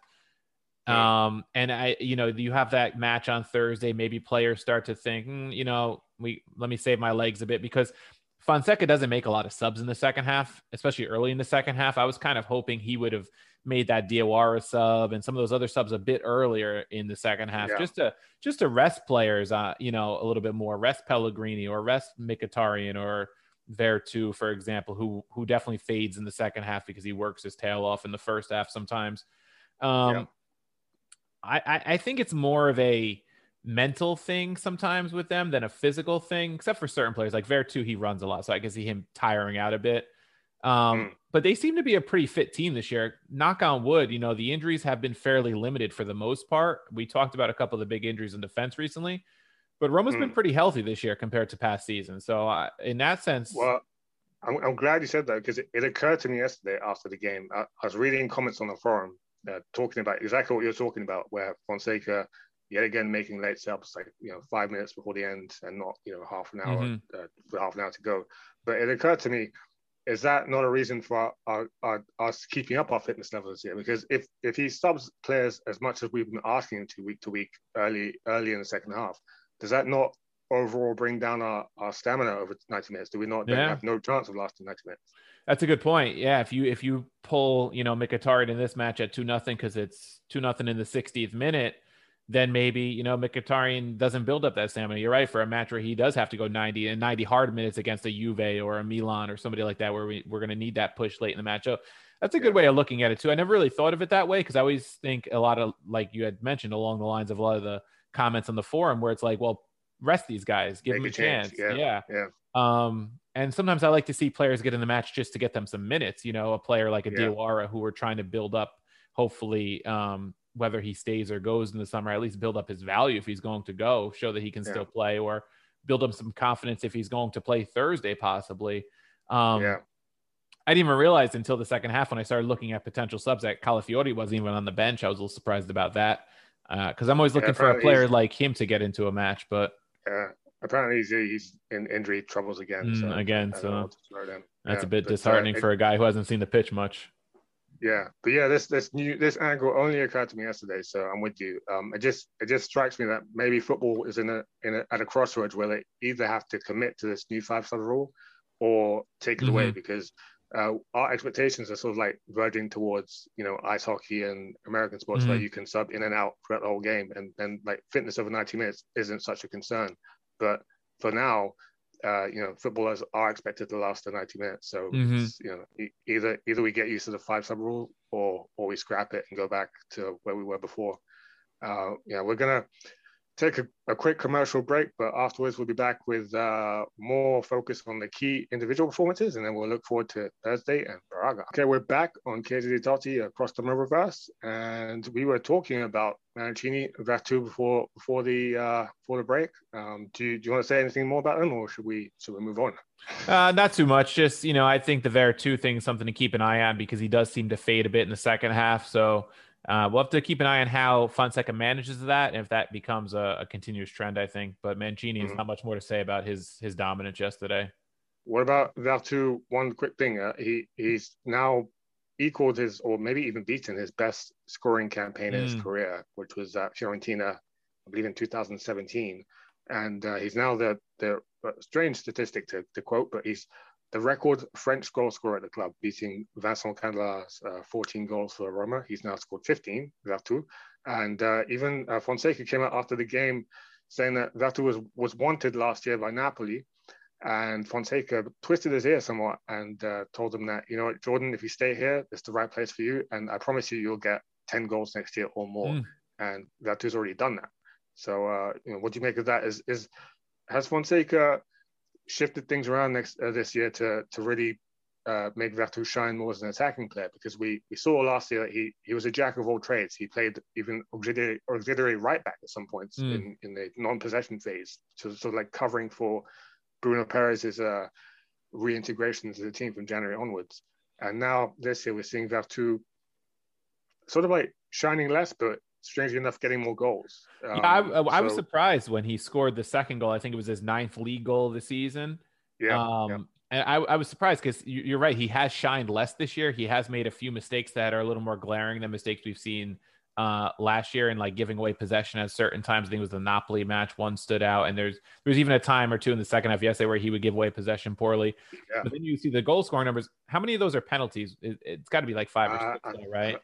Um, and I, you know, you have that match on Thursday. Maybe players start to think, mm, you know, we let me save my legs a bit because Fonseca doesn't make a lot of subs in the second half, especially early in the second half. I was kind of hoping he would have made that Diawara sub and some of those other subs a bit earlier in the second half, yeah. just to just to rest players, uh, you know, a little bit more, rest Pellegrini or rest Mkhitaryan or Veretout, for example, who who definitely fades in the second half because he works his tail off in the first half sometimes. Um, yeah. I, I think it's more of a mental thing sometimes with them than a physical thing, except for certain players like Veretout. He runs a lot, so I can see him tiring out a bit. Um, mm. But they seem to be a pretty fit team this year. Knock on wood, you know, the injuries have been fairly limited for the most part. We talked about a couple of the big injuries in defense recently, but Roma's mm. been pretty healthy this year compared to past seasons. So, uh, in that sense, well, I'm, I'm glad you said that because it, it, occurred to me yesterday after the game. I, I was reading comments on the forum uh, talking about exactly what you're talking about, where Fonseca yet again making late subs like you know five minutes before the end and not you know half an hour mm-hmm. uh, for half an hour to go. But it occurred to me, is that not a reason for our, our, us keeping up our fitness levels here? Because if if he subs players as much as we've been asking him to week to week early early in the second half, does that not overall bring down our, our stamina over 90 minutes? Do we not yeah. have no chance of lasting 90 minutes? That's a good point. Yeah, if you if you pull you know Mkhitaryan in this match at two nothing because it's two nothing in the 60th minute, then maybe you know Mkhitaryan doesn't build up that stamina. You're right for a match where he does have to go 90 and 90 hard minutes against a Juve or a Milan or somebody like that where we, we're going to need that push late in the match. So that's a good way of looking at it too. I never really thought of it that way because I always think a lot of like you had mentioned along the lines of a lot of the comments on the forum where it's like, well, rest these guys, give Make them a, chance. chance. Yeah. yeah. Um, and sometimes I like to see players get in the match just to get them some minutes. You know, a player like a yeah. Diawara who we're trying to build up, hopefully, um, whether he stays or goes in the summer, at least build up his value if he's going to go, show that he can yeah. still play, or build up some confidence if he's going to play Thursday, possibly. Um, yeah. I didn't even realize until the second half when I started looking at potential subs that Calafiori wasn't even on the bench. I was a little surprised about that because uh, I'm always looking yeah, for a player like him to get into a match. But yeah, apparently he's, he's in injury troubles again. So mm, again, so that's yeah, a bit disheartening uh, for a guy who hasn't seen the pitch much. Yeah, but yeah, this this new this angle only occurred to me yesterday, so I'm with you. Um, it just it just strikes me that maybe football is in a in a, at a crossroads where they either have to commit to this new five star rule or take it mm-hmm. away because uh, our expectations are sort of like verging towards you know ice hockey and American sports mm-hmm. where you can sub in and out throughout the whole game, and and like fitness over 90 minutes isn't such a concern. But for now, uh, you know, footballers are expected to last the 90 minutes. So mm-hmm. you know, either either we get used to the five sub rule or or we scrap it and go back to where we were before. Uh, yeah, we're gonna take a, a, quick commercial break, but afterwards we'll be back with uh, more focus on the key individual performances, and then we'll look forward to Thursday and Braga. Okay, we're back on Chiesa di Totti across the Romaverse, and we were talking about Mancini, Veretout before before the uh, before the break. Um, do, you, do you want to say anything more about them, or should we should we move on? Uh, not too much. Just you know, I think the Veretout thing is something to keep an eye on because he does seem to fade a bit in the second half. So uh, we'll have to keep an eye on how Fonseca manages that, and if that becomes a, a continuous trend. I think, but Mancini mm-hmm. has not much more to say about his his dominance yesterday. What about Veretout? One quick thing: uh, he he's now equaled his, or maybe even beaten his best scoring campaign mm. in his mm. career, which was at Fiorentina, I believe in 2017, and uh, he's now the the uh, strange statistic to, to quote, but he's the record French goal scorer at the club, beating Vincent Candela's uh, 14 goals for Roma. He's now scored 15, Veretout. And uh, even uh, Fonseca came out after the game saying that Veretout was, was wanted last year by Napoli. And Fonseca twisted his ear somewhat and uh, told him that, you know Jordan, if you stay here, it's the right place for you. And I promise you, you'll get 10 goals next year or more. Mm. And Veretout's already done that. So, uh, you know, what do you make of that? Is, is has Fonseca shifted things around next uh, this year to to really uh, make Veretout shine more as an attacking player because we we saw last year that he he was a jack of all trades. He played even auxiliary, auxiliary right back at some points mm. in, in the non-possession phase, so sort of like covering for Bruno Peres's uh, reintegration into the team from January onwards. And now this year we're seeing Veretout sort of like shining less, but strangely enough, getting more goals. Um, yeah, I, um, I, I was surprised when he scored the second goal. I think it was his ninth league goal of the season. Yeah. Um, yeah. And I, I was surprised because you're right. He has shined less this year. He has made a few mistakes that are a little more glaring than mistakes we've seen uh, last year and like giving away possession at certain times. I think it was the Napoli match. One stood out, and there's there was even a time or two in the second half yesterday where he would give away possession poorly. Yeah. But then you see the goal scoring numbers. How many of those are penalties? It, has got to be like five or uh, six, right?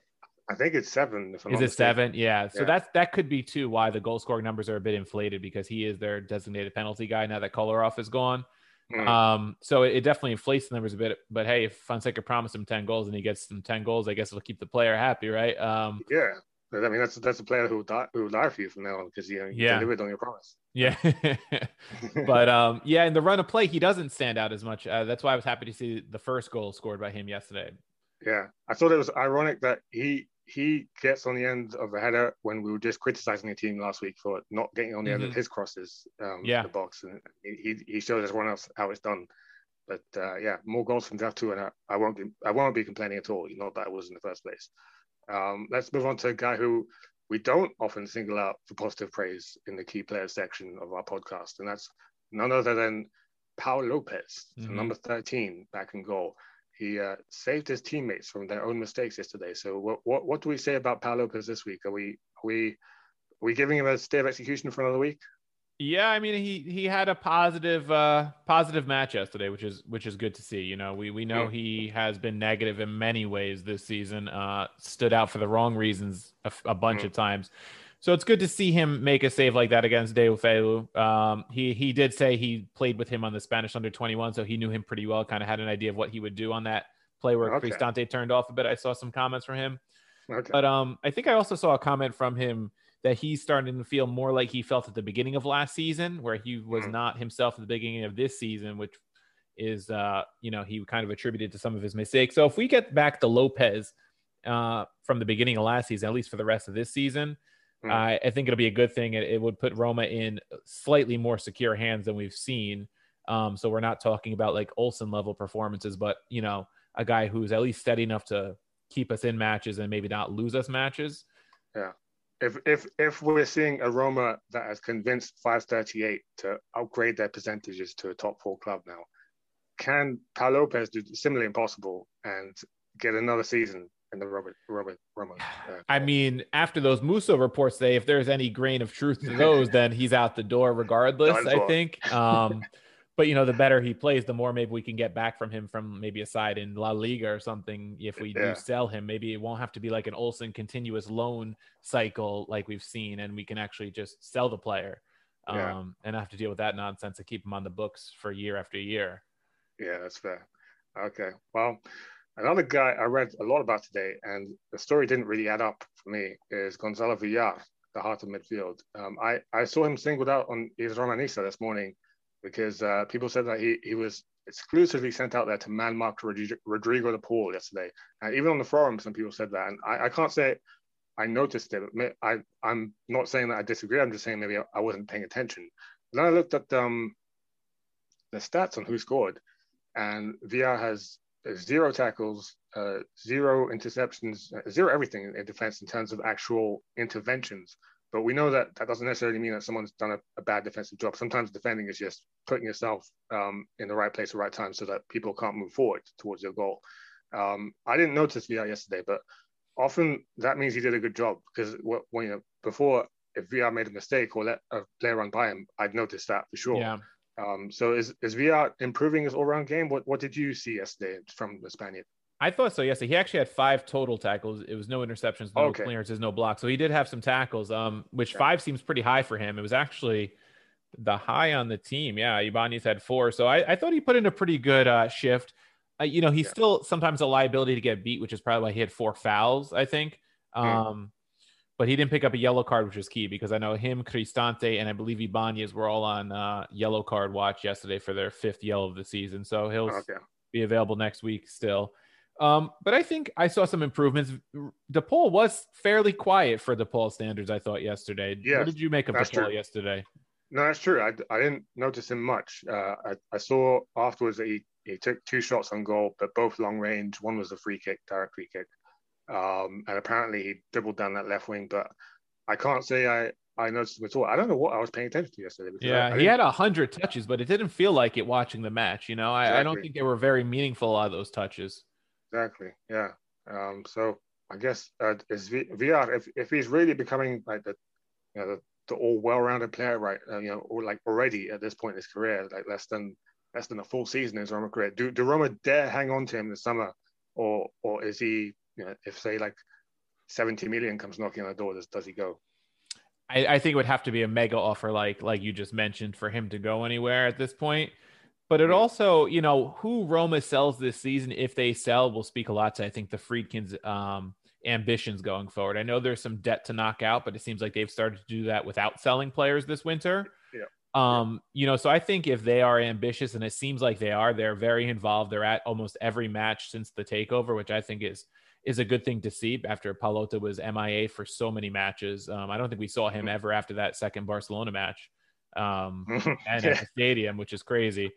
I think it's seven. Is it mistaken. seven? Yeah. So yeah. that's that could be too why the goal scoring numbers are a bit inflated because he is their designated penalty guy now that Kolarov is gone. Mm. Um, so it, it, definitely inflates the numbers a bit. But hey, if Fonseca promised him ten goals and he gets them ten goals, I guess it'll keep the player happy, right? Um, yeah. I mean, that's that's a player who die, who will die for you from now on because you, know, you yeah. delivered on your promise. Yeah, *laughs* but um, yeah, in the run of play, he doesn't stand out as much. Uh, that's why I was happy to see the first goal scored by him yesterday. Yeah, I thought it was ironic that he he gets on the end of a header when we were just criticizing the team last week for not getting on the mm-hmm. end of mm-hmm. his crosses um, yeah. the box, and he he shows everyone else how it's done. But uh, yeah, more goals from Veretout, and I, I, won't be I won't be complaining at all. Not that it was in the first place. Um, let's move on to a guy who we don't often single out for positive praise in the key players section of our podcast, and that's none other than Pau Lopez, mm-hmm. number 13, back in goal he uh, saved his teammates from their own mistakes yesterday. So what, what, what do we say about Pau Lopez this week? Are we are we are we giving him a stay of execution for another week? Yeah, I mean he he had a positive uh positive match yesterday, which is which is good to see. You know, we we know mm. he has been negative in many ways this season. Uh, stood out for the wrong reasons a, a bunch mm. of times. So it's good to see him make a save like that against Deulofeu. Um, he he did say he played with him on the Spanish under 21, so he knew him pretty well. Kind of had an idea of what he would do on that play where okay. Cristante turned off a bit. I saw some comments from him, okay. but um, I think I also saw a comment from him that he's starting to feel more like he felt at the beginning of last season, where he was mm. not himself at the beginning of this season, which is uh, you know he kind of attributed to some of his mistakes. So if we get back to Lopez uh, from the beginning of last season, at least for the rest of this season Mm. I, I think it'll be a good thing. It, it, would put Roma in slightly more secure hands than we've seen. Um, so we're not talking about like Olsen level performances, but you know, a guy who's at least steady enough to keep us in matches and maybe not lose us matches. Yeah. If if if we're seeing a Roma that has convinced 538 to upgrade their percentages to a top four club now, can Pau Lopez do similarly impossible and get another season in the Roma Roma Roma? Uh, I mean, after those Musso reports, say if there's any grain of truth to those, then he's out the door regardless. I think. Um, *laughs* but you know, the better he plays, the more maybe we can get back from him from maybe a side in La Liga or something. If we Yeah. do sell him, maybe it won't have to be like an Olsen continuous loan cycle like we've seen, and we can actually just sell the player. Um, Yeah. and have to deal with that nonsense to keep him on the books for year after year. Yeah, that's fair. Okay. Well, another guy I read a lot about today, and the story didn't really add up for me, is Gonzalo Villar, the heart of midfield. Um, I, I saw him singled out on his Romanista this morning because uh, people said that he, he was exclusively sent out there to man mark Rodrigo, de Paul yesterday. And even on the forum, some people said that. And I, I can't say I noticed it. I, I'm not saying that I disagree. I'm just saying maybe I wasn't paying attention. Then I looked at um, the stats on WhoScored and Villar has zero tackles, uh, zero interceptions, uh, zero everything in, defense in terms of actual interventions. But we know that that doesn't necessarily mean that someone's done a, a bad defensive job. Sometimes defending is just putting yourself um, in the right place at the right time so that people can't move forward towards your goal. Um, I didn't notice Villar yesterday, but often that means he did a good job because when you know, before if Villar made a mistake or let a player run by him, I'd notice that for sure. Yeah. Um, so is is Villar improving his all round game? What what did you see yesterday from the Spaniard? I thought so. Yes, he actually had five total tackles. It was no interceptions, no Okay. clearances, no blocks. So he did have some tackles, um, which five seems pretty high for him. It was actually the high on the team. Yeah, Ibanez had four. So I, I thought he put in a pretty good uh, shift. Uh, you know, he's Yeah. still sometimes a liability to get beat, which is probably why he had four fouls. I think. Yeah. Um, but he didn't pick up a yellow card, which is key because I know him, Cristante, and I believe Ibanez were all on uh, yellow card watch yesterday for their fifth yellow of the season. So he'll Okay. be available next week still. Um, but I think I saw some improvements. DePaul was fairly quiet for DePaul standards, I thought yesterday. Yes, what did you make of DePaul true. yesterday? No, that's true. I, I didn't notice him much. Uh, I, I saw afterwards that he, he took two shots on goal, but both long range. One was a free kick, direct free kick. Um, and apparently he dribbled down that left wing, but I can't say I, I noticed him at all. I don't know what I was paying attention to yesterday. because I- Yeah, I he had a hundred touches, but it didn't feel like it watching the match. You know, I, I don't think they were very meaningful. A lot of those touches. Exactly. Yeah. Um, so I guess uh, is v- Villar if, if he's really becoming like the you know the, the all well-rounded player, right? Uh, you know, or like already at this point in his career, like less than less than a full season in his Roma career. Do do Roma dare hang on to him this summer, or or is he you know if say like seventy million comes knocking on the door, does does he go? I, I think it would have to be a mega offer, like like you just mentioned, for him to go anywhere at this point. But it also, you know, who Roma sells this season, if they sell, will speak a lot to I think the Friedkins' um, ambitions going forward. I know there's some debt to knock out, but it seems like they've started to do that without selling players this winter. Yeah. Um, you know, so I think if they are ambitious, and it seems like they are, they're very involved. They're at almost every match since the takeover, which I think is is a good thing to see after Pallotta was MIA for so many matches. Um, I don't think we saw him ever after that second Barcelona match um, *laughs* and Yeah. at the stadium, which is crazy.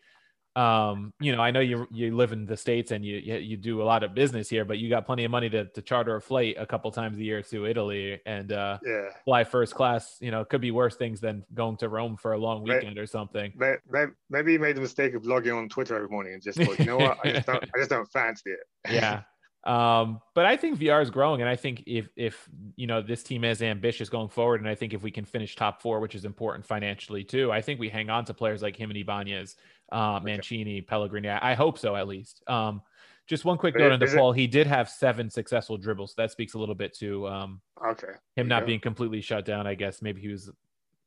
Um, you know, I know you you live in the states and you you you do a lot of business here, but you got plenty of money to, to charter a flight a couple times a year to Italy and uh, yeah. fly first class. You know, could be worse things than going to Rome for a long weekend or something. May- may- Maybe he made the mistake of logging on Twitter every morning and just thought, you know what, I just don't, I just don't fancy it. yeah. *laughs* Um, but I think Villar is growing, and I think if if you know this team is ambitious going forward, and I think if we can finish top four, which is important financially too, I think we hang on to players like him and Ibanez, uh, Mancini, Pellegrini. I, I hope so at least. Um, just one quick note on is it- he did have seven successful dribbles. So that speaks a little bit to um, Okay. him not Yeah. being completely shut down. I guess maybe he was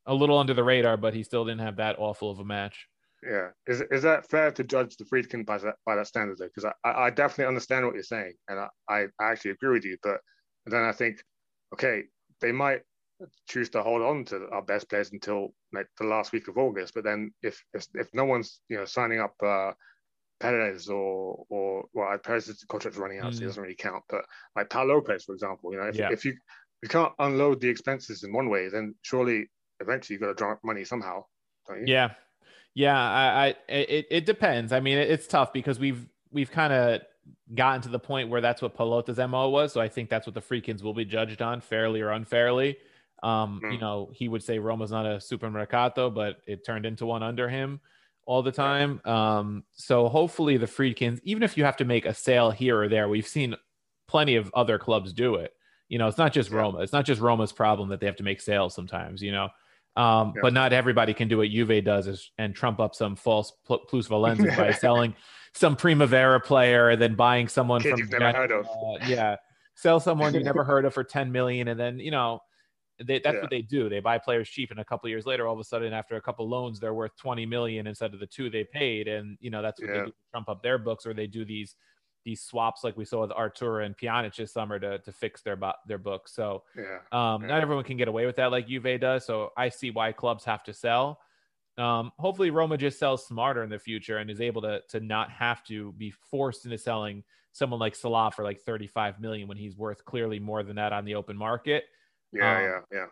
a little under the radar, but he still didn't have that awful of a match. Yeah, is is that fair to judge the Friedkin by that by that standard though? Because I, I definitely understand what you're saying, and I, I actually agree with you. But then I think, okay, they might choose to hold on to our best players until like the last week of August. But then if if, if no one's you know signing up uh, Peres or or well, Peres's contract's running out, so he Mm. doesn't really count. But like Pau Lopez, for example, you know, if, Yeah. if you you can't unload the expenses in one way, then surely eventually you've got to draw up money somehow. Don't you? Yeah, yeah. I, I it, it depends. I mean, it, it's tough because we've we've kind of gotten to the point where that's what Pallotta's MO was. So I think that's what the Friedkins will be judged on, fairly or unfairly. Um, Hmm. You know, he would say Roma's not a supermercato, but it turned into one under him all the time. Um, so hopefully the Friedkins, even if you have to make a sale here or there, we've seen plenty of other clubs do it. You know, it's not just. Roma. It's not just Roma's problem that they have to make sales sometimes, you know. Um, Yeah. But not everybody can do what Juve does is, and trump up some false pl- plus valences by *laughs* selling some Primavera player and then buying someone Kid from you've never heard of. uh, yeah, sell someone you never *laughs* heard of for 10 million, and then you know they, that's Yeah. what they do. They buy players cheap, and a couple years later, all of a sudden, after a couple loans, they're worth 20 million instead of the two they paid, and you know that's what Yeah. they do to trump up their books, or they do these these swaps like we saw with Arthur and Pjanic this summer to to fix their bo- their books. So Yeah. um, Yeah. Not everyone can get away with that like Juve does. So I see why clubs have to sell. Um, hopefully, Roma just sells smarter in the future and is able to to not have to be forced into selling someone like Salah for like 35 million when he's worth clearly more than that on the open market. Yeah. Um, yeah. Yeah.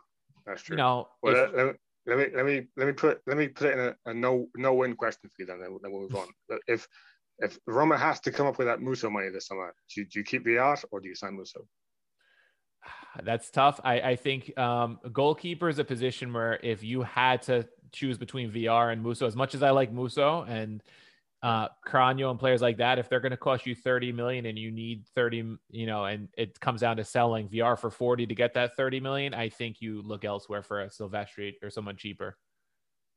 That's true. You know, Well, if- let, let, me, let me let me put let me put it in a, a no no win question for you. Then then we'll move on. If if Roma has to come up with that Musso money this summer, do, you- do you keep Villar or do you sign Musso? That's tough. I, I think um, goalkeeper is a position where if you had to choose between Villar and Musso, as much as I like Musso and uh, Cragno and players like that, if they're going to cost you 30 million and you need 30, you know, and it comes down to selling Villar for 40 to get that 30 million, I think you look elsewhere for a Silvestri or someone cheaper.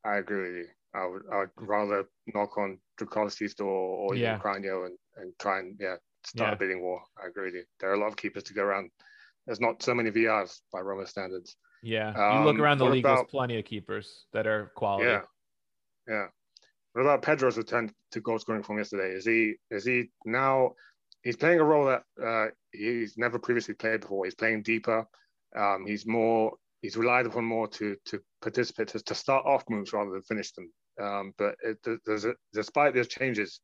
I agree with you. I would I would rather knock on Dragowski's door or Yeah. Cragno and, and try and yeah start Yeah. a bidding war. I agree with you. There are a lot of keepers to go around. There's not so many Villars by Roma standards. Yeah. you look Um, around the league, about- there's plenty of keepers that are quality. Yeah, yeah. What about Pedro's return to goal scoring from yesterday? Is he is he now? He's playing a role that uh, he's never previously played before. He's playing deeper. Um, he's more. He's relied upon more to to participate to, to start off moves rather than finish them. Um, but it, despite those changes,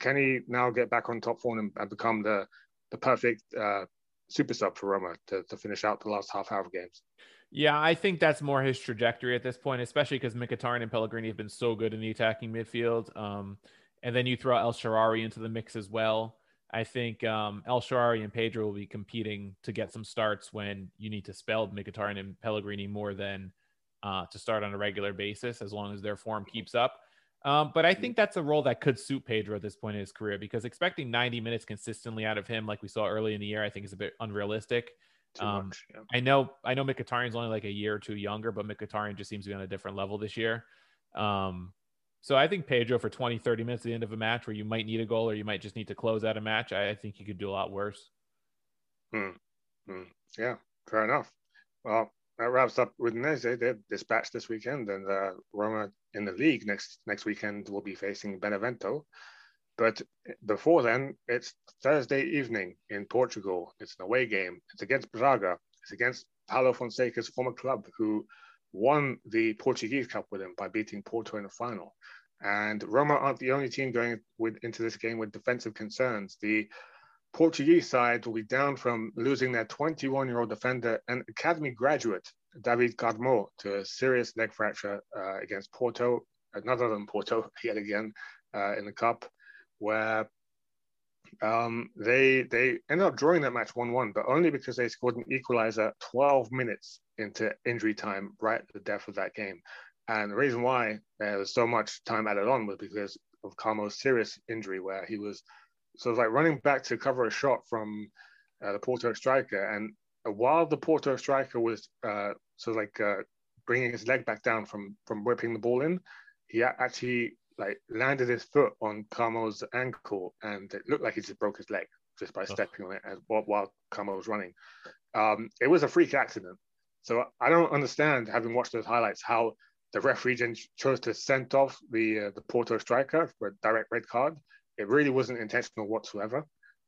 can he now get back on top form and, and become the the perfect uh, super sub for Roma to, to finish out the last half hour of games? Yeah, I think that's more his trajectory at this point, especially because Mkhitaryan and Pellegrini have been so good in the attacking midfield. Um, and then you throw El Shaarawy into the mix as well. I think um, El Shaarawy and Pedro will be competing to get some starts when you need to spell Mkhitaryan and Pellegrini more than uh, to start on a regular basis, as long as their form keeps up. Um, but I think that's a role that could suit Pedro at this point in his career because expecting 90 minutes consistently out of him, like we saw early in the year, I think is a bit unrealistic. Um, much. Yeah. I know I know Mkhitaryan's only like a year or two younger, but Mkhitaryan just seems to be on a different level this year. Um, so I think Pedro for 20, 30 minutes at the end of a match where you might need a goal or you might just need to close out a match, I, I think he could do a lot worse. Mm, yeah, fair enough. Well, that wraps up with Udinese. They're dispatched this weekend, and uh, Roma in the league next next weekend will be facing Benevento. But before then, it's Thursday evening in Portugal. It's an away game. It's against Braga. It's against Paulo Fonseca's former club, who won the Portuguese Cup with him by beating Porto in the final. And Roma aren't the only team going with, into this game with defensive concerns. The Portuguese side will be down from losing their 21 year old defender and academy graduate, David Carmo, to a serious leg fracture uh, against Porto, another than Porto *laughs* yet again uh, in the Cup, where um, they they ended up drawing that match 1 1, but only because they scored an equalizer 12 minutes into injury time right at the death of that game. And the reason why there was so much time added on was because of Carmo's serious injury, where he was so it's like running back to cover a shot from uh, the Porto striker, and while the Porto striker was uh, sort of like uh, bringing his leg back down from from whipping the ball in, he actually like landed his foot on Carmo's ankle, and it looked like he just broke his leg just by stepping on it as, while, while Carmo was running. Um, it was a freak accident, so I don't understand, having watched those highlights, how the referee then chose to send off the uh, the Porto striker for a direct red card. It really wasn't intentional whatsoever,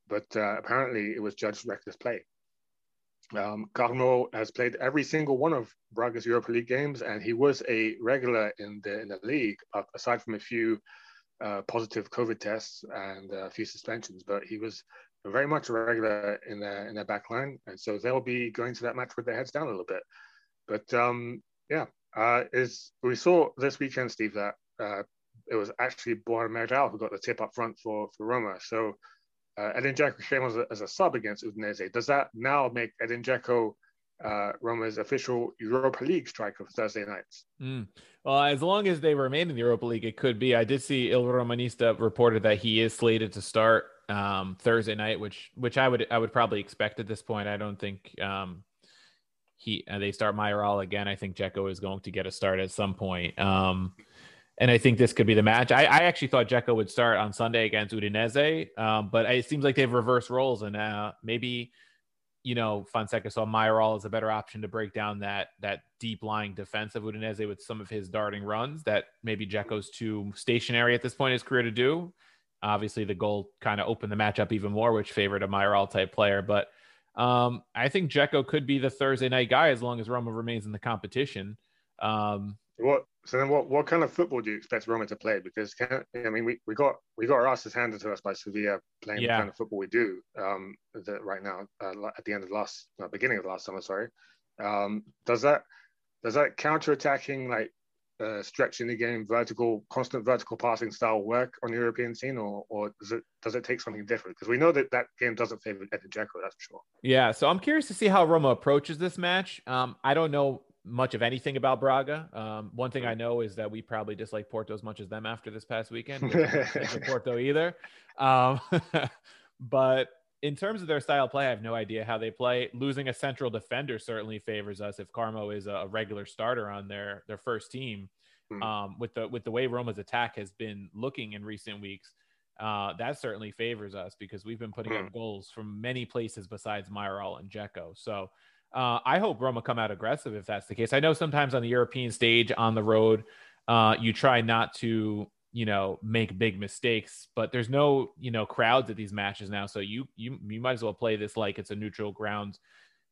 but uh, apparently it was judged reckless play. Um, Carmo has played every single one of Braga's Europa League games, and he was a regular in the in the league, uh, aside from a few uh, positive COVID tests and a few suspensions. But he was very much a regular in their in their back line, and so they'll be going to that match with their heads down a little bit. But um, yeah, uh, is we saw this weekend, Steve, that uh, it was actually Borja Mayoral who got the tip up front for for Roma. So uh, Edin Dzeko came as a, as a sub against Udinese. Does that now make Edin Dzeko uh, Roma's official Europa League striker for Thursday nights? Mm. Well, as long as they remain in the Europa League, it could be. I did see Il Romanista reported that he is slated to start um, Thursday night, which which I would I would probably expect at this point. I don't think um, he uh, they start Mayoral again. I think Dzeko is going to get a start at some point. Um, and I think this could be the match. I, I actually thought Dzeko would start on Sunday against Udinese, um, but it seems like they've reversed roles, and uh, maybe you know Fonseca saw Mayoral as a better option to break down that that deep lying defense of Udinese with some of his darting runs that maybe Dzeko's too stationary at this point in his career to do. Obviously, the goal kind of opened the matchup even more, which favored a Mayoral type player, but. Um, I think Dzeko could be the Thursday night guy as long as Roma remains in the competition. Um, what so then what, what kind of football do you expect Roma to play? Because can, I mean we, we got we got our asses handed to us by Sevilla playing yeah. the kind of football we do um, the, right now uh, at the end of the last no, beginning of the last summer. Sorry, um, does that does that counter attacking like uh, stretching the game, vertical, constant vertical passing style work on the European scene, or or does it does it take something different? Because we know that that game doesn't favor Edin Dzeko, that's for sure. Yeah, so I'm curious to see how Roma approaches this match. Um, I don't know much of anything about Braga. Um, one thing I know is that we probably dislike Porto as much as them after this past weekend. *laughs* Porto either, um, *laughs* but in terms of their style of play, I have no idea how they play. Losing a central defender certainly favors us if Carmo is a regular starter on their their first team. Hmm. Um, with the with the way Roma's attack has been looking in recent weeks, uh, that certainly favors us because we've been putting up hmm. goals from many places besides Mayoral and Dzeko. So uh, I hope Roma come out aggressive if that's the case. I know sometimes on the European stage on the road, uh, you try not to you know make big mistakes but there's no you know crowds at these matches now. So you you you might as well play this like it's a neutral ground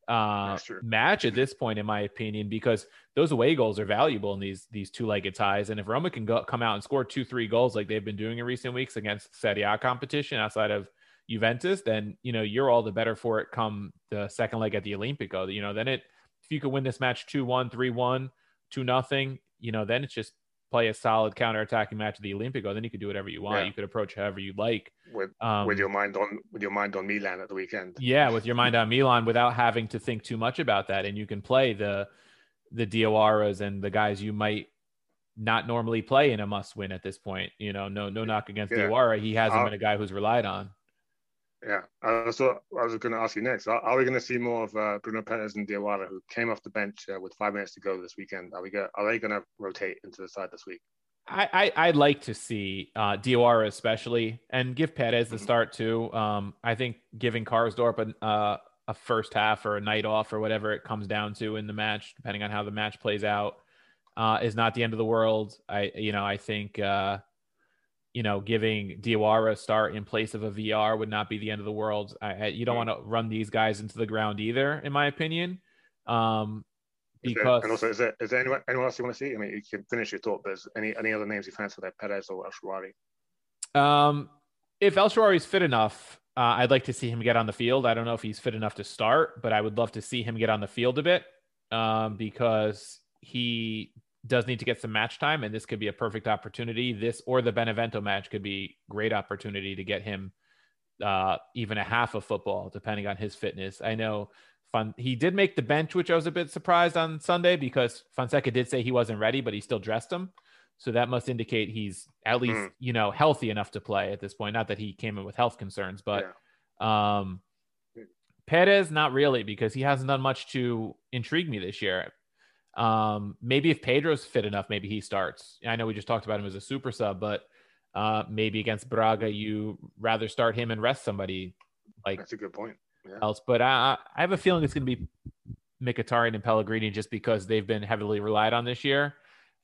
uh match at this point in my opinion because those away goals are valuable in these these two-legged ties. And if Roma can go come out and score two three goals like they've been doing in recent weeks against Serie A competition outside of Juventus then you know you're all the better for it come the second leg at the Olimpico. you know then it if you could win this match 2-1 3-1 2 nothing you know then it's just play a solid counter-attacking match at the Olimpico, then you could do whatever you want. Yeah. You could approach however you like. With um, with your mind on with your mind on Milan at the weekend. Yeah, with your mind on Milan without having to think too much about that. And you can play the the Diawaras and the guys you might not normally play in a must win at this point. You know, no no knock against yeah. Diawara. He hasn't uh, been a guy who's relied on. Yeah, uh, so I was going to ask you next. Are, are we going to see more of uh, Bruno Peres and Diawara, who came off the bench uh, with five minutes to go this weekend? Are we go, Are they going to rotate into the side this week? I, I would like to see uh, Diawara especially, and give Peres the mm-hmm. start too. Um, I think giving Karsdorp a, uh, a first half or a night off or whatever it comes down to in the match, depending on how the match plays out, uh, is not the end of the world. I you know I think uh, you know, giving Diawara a start in place of a Villar would not be the end of the world. I, you don't want to run these guys into the ground either, in my opinion. Um, because there, and also, is there, is there anyone, anyone else you want to see? I mean, you can finish your thought, but is any any other names you fancy there, Peres or El Um, if El is fit enough, uh, I'd like to see him get on the field. I don't know if he's fit enough to start, but I would love to see him get on the field a bit um, because he does need to get some match time, and this could be a perfect opportunity. This or the Benevento match could be great opportunity to get him uh, even a half of football, depending on his fitness. I know fun. He did make the bench, which I was a bit surprised on Sunday because Fonseca did say he wasn't ready, but he still dressed him. So that must indicate he's at least mm. you know healthy enough to play at this point. Not that he came in with health concerns, but yeah. um, Peres not really because he hasn't done much to intrigue me this year. Um, maybe if Pedro's fit enough, maybe he starts. I know we just talked about him as a super sub, but uh, maybe against Braga, you rather start him and rest somebody like that's a good point. Yeah. Else, but I, I have a feeling it's going to be Mkhitaryan and Pellegrini just because they've been heavily relied on this year.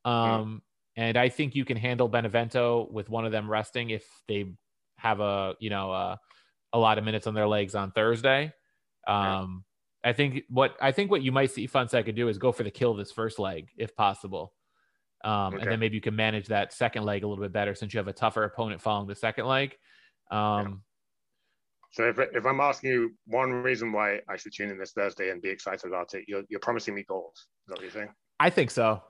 Um, and I think you can handle Benevento with one of them resting if they have a you know uh, a lot of minutes on their legs on Thursday. Um, I think what I think what you might see Fonseca could do is go for the kill this first leg if possible. Um, okay. and then maybe you can manage that second leg a little bit better since you have a tougher opponent following the second leg. Um, so if, if I'm asking you one reason why I should tune in this Thursday and be excited about it, you're, you're promising me goals. Is that what you're saying? I think so.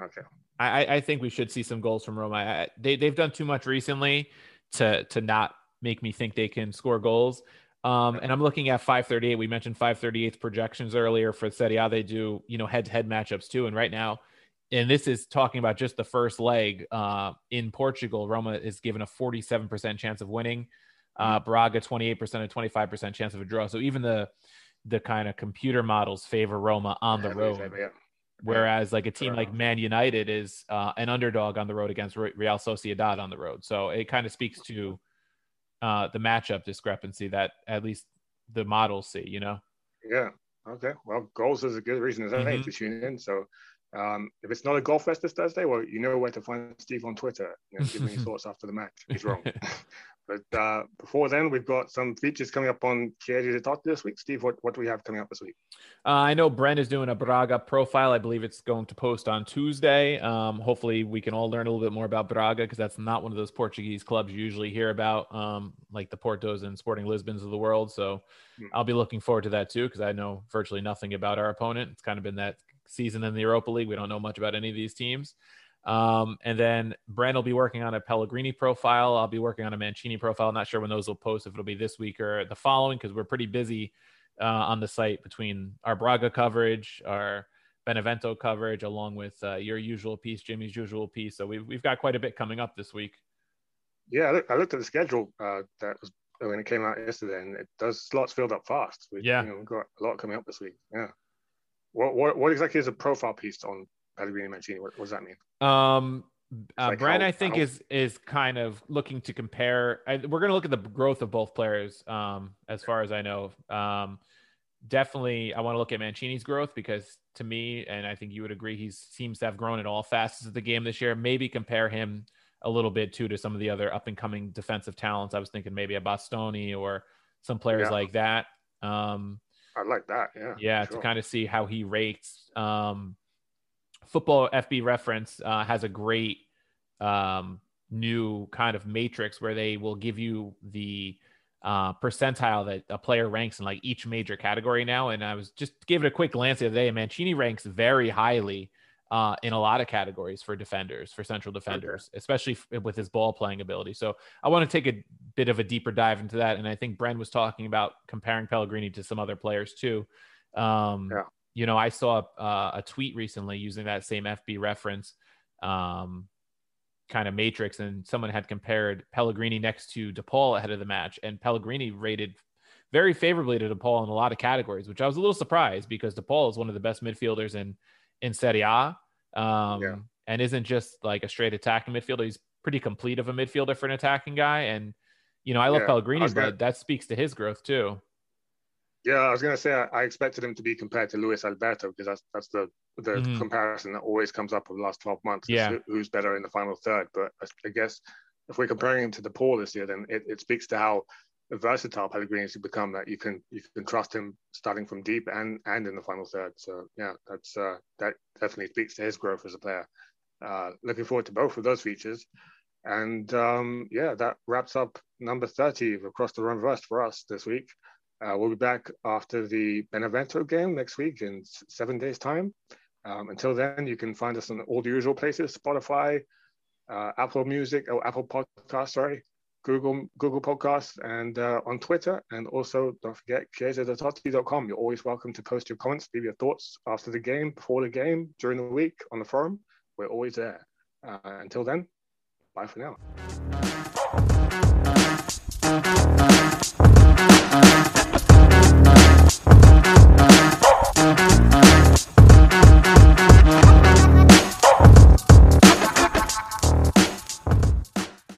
Okay. I, I think we should see some goals from Roma. I, they, they've done too much recently to, to not make me think they can score goals. Um, and I'm looking at 538. We mentioned 538's projections earlier for Serie A. They do, you know, head to head matchups too. And right now, and this is talking about just the first leg uh, in Portugal, Roma is given a 47% chance of winning. Uh, mm-hmm. Braga 28% and 25% chance of a draw. So even the the kind of computer models favor Roma on the road. Yeah. Whereas like a team like Man United is uh, an underdog on the road against Real Sociedad on the road. So it kind of speaks to uh, the matchup discrepancy that at least the models see, you know? Yeah. Okay. Well, goals is a good reason as mm-hmm. to tune in. So um, if it's not a golf fest this Thursday, well, you know where to find Steve on Twitter. You know, give me your *laughs* thoughts after the match. He's wrong. *laughs* But uh, before then, we've got some features coming up on Chiesa di Totti this week. Steve, what, what do we have coming up this week? Uh, I know Brent is doing a Braga profile. I believe it's going to post on Tuesday. Um, hopefully, we can all learn a little bit more about Braga because that's not one of those Portuguese clubs you usually hear about, um, like the Portos and Sporting Lisbons of the world. So hmm. I'll be looking forward to that too because I know virtually nothing about our opponent. It's kind of been that season in the Europa League. We don't know much about any of these teams. Um, and then Brent will be working on a Pellegrini profile. I'll be working on a Mancini profile. Not sure when those will post, if it'll be this week or the following, because we're pretty busy uh, on the site between our Braga coverage, our Benevento coverage, along with uh, your usual piece, Jimmy's usual piece. So we've, we've got quite a bit coming up this week. Yeah, I, look, I looked at the schedule uh, that was when it came out yesterday, and it does slots filled up fast. We, yeah, you know, we've got a lot coming up this week. Yeah. What, what, what exactly is a profile piece on Pellegrini Mancini? What, what does that mean? Um, uh, like Brent, how, I think, how... is is kind of looking to compare. I, we're going to look at the growth of both players, um, as far as I know. Um, definitely, I want to look at Mancini's growth because, to me, and I think you would agree, he seems to have grown at all facets of the game this year. Maybe compare him a little bit too to some of the other up and coming defensive talents. I was thinking maybe a Bastoni or some players yeah. like that. Um, I like that. Yeah. Yeah, sure. to kind of see how he rates. Um, football FB reference uh, has a great um, new kind of matrix where they will give you the uh, percentile that a player ranks in like each major category now. And I was just gave it a quick glance the other day. Mancini ranks very highly uh, in a lot of categories for defenders, for central defenders, okay. especially f- with his ball playing ability. So I want to take a bit of a deeper dive into that. And I think Bren was talking about comparing Pellegrini to some other players too. Um, yeah you know, I saw uh, a tweet recently using that same FB reference um, kind of matrix, and someone had compared Pellegrini next to DePaul ahead of the match, and Pellegrini rated very favorably to DePaul in a lot of categories, which I was a little surprised because DePaul is one of the best midfielders in in Serie A, um, yeah. and isn't just like a straight attacking midfielder. He's pretty complete of a midfielder for an attacking guy, and you know, I love yeah, Pellegrini, but that speaks to his growth too. Yeah, I was going to say I, I, expected him to be compared to Luis Alberto because that's that's the the mm-hmm. comparison that always comes up over the last 12 months. Yeah. Who's better in the final third? But I, guess if we're comparing him to DePaul this year, then it, it speaks to how versatile Pellegrini has become that you can you can trust him starting from deep and and in the final third. So yeah, that's uh, that definitely speaks to his growth as a player. Uh, looking forward to both of those features. And um, yeah, that wraps up number 30 across the run verse for us this week. Uh, we'll be back after the Benevento game next week in seven days' time. Um, until then, you can find us on all the usual places: Spotify, uh, Apple Music, oh, Apple Podcast, sorry, Google Google Podcasts, and uh, on Twitter. And also, don't forget chiesadiTotti.com. You're always welcome to post your comments, leave your thoughts after the game, before the game, during the week on the forum. We're always there. Uh, until then, bye for now.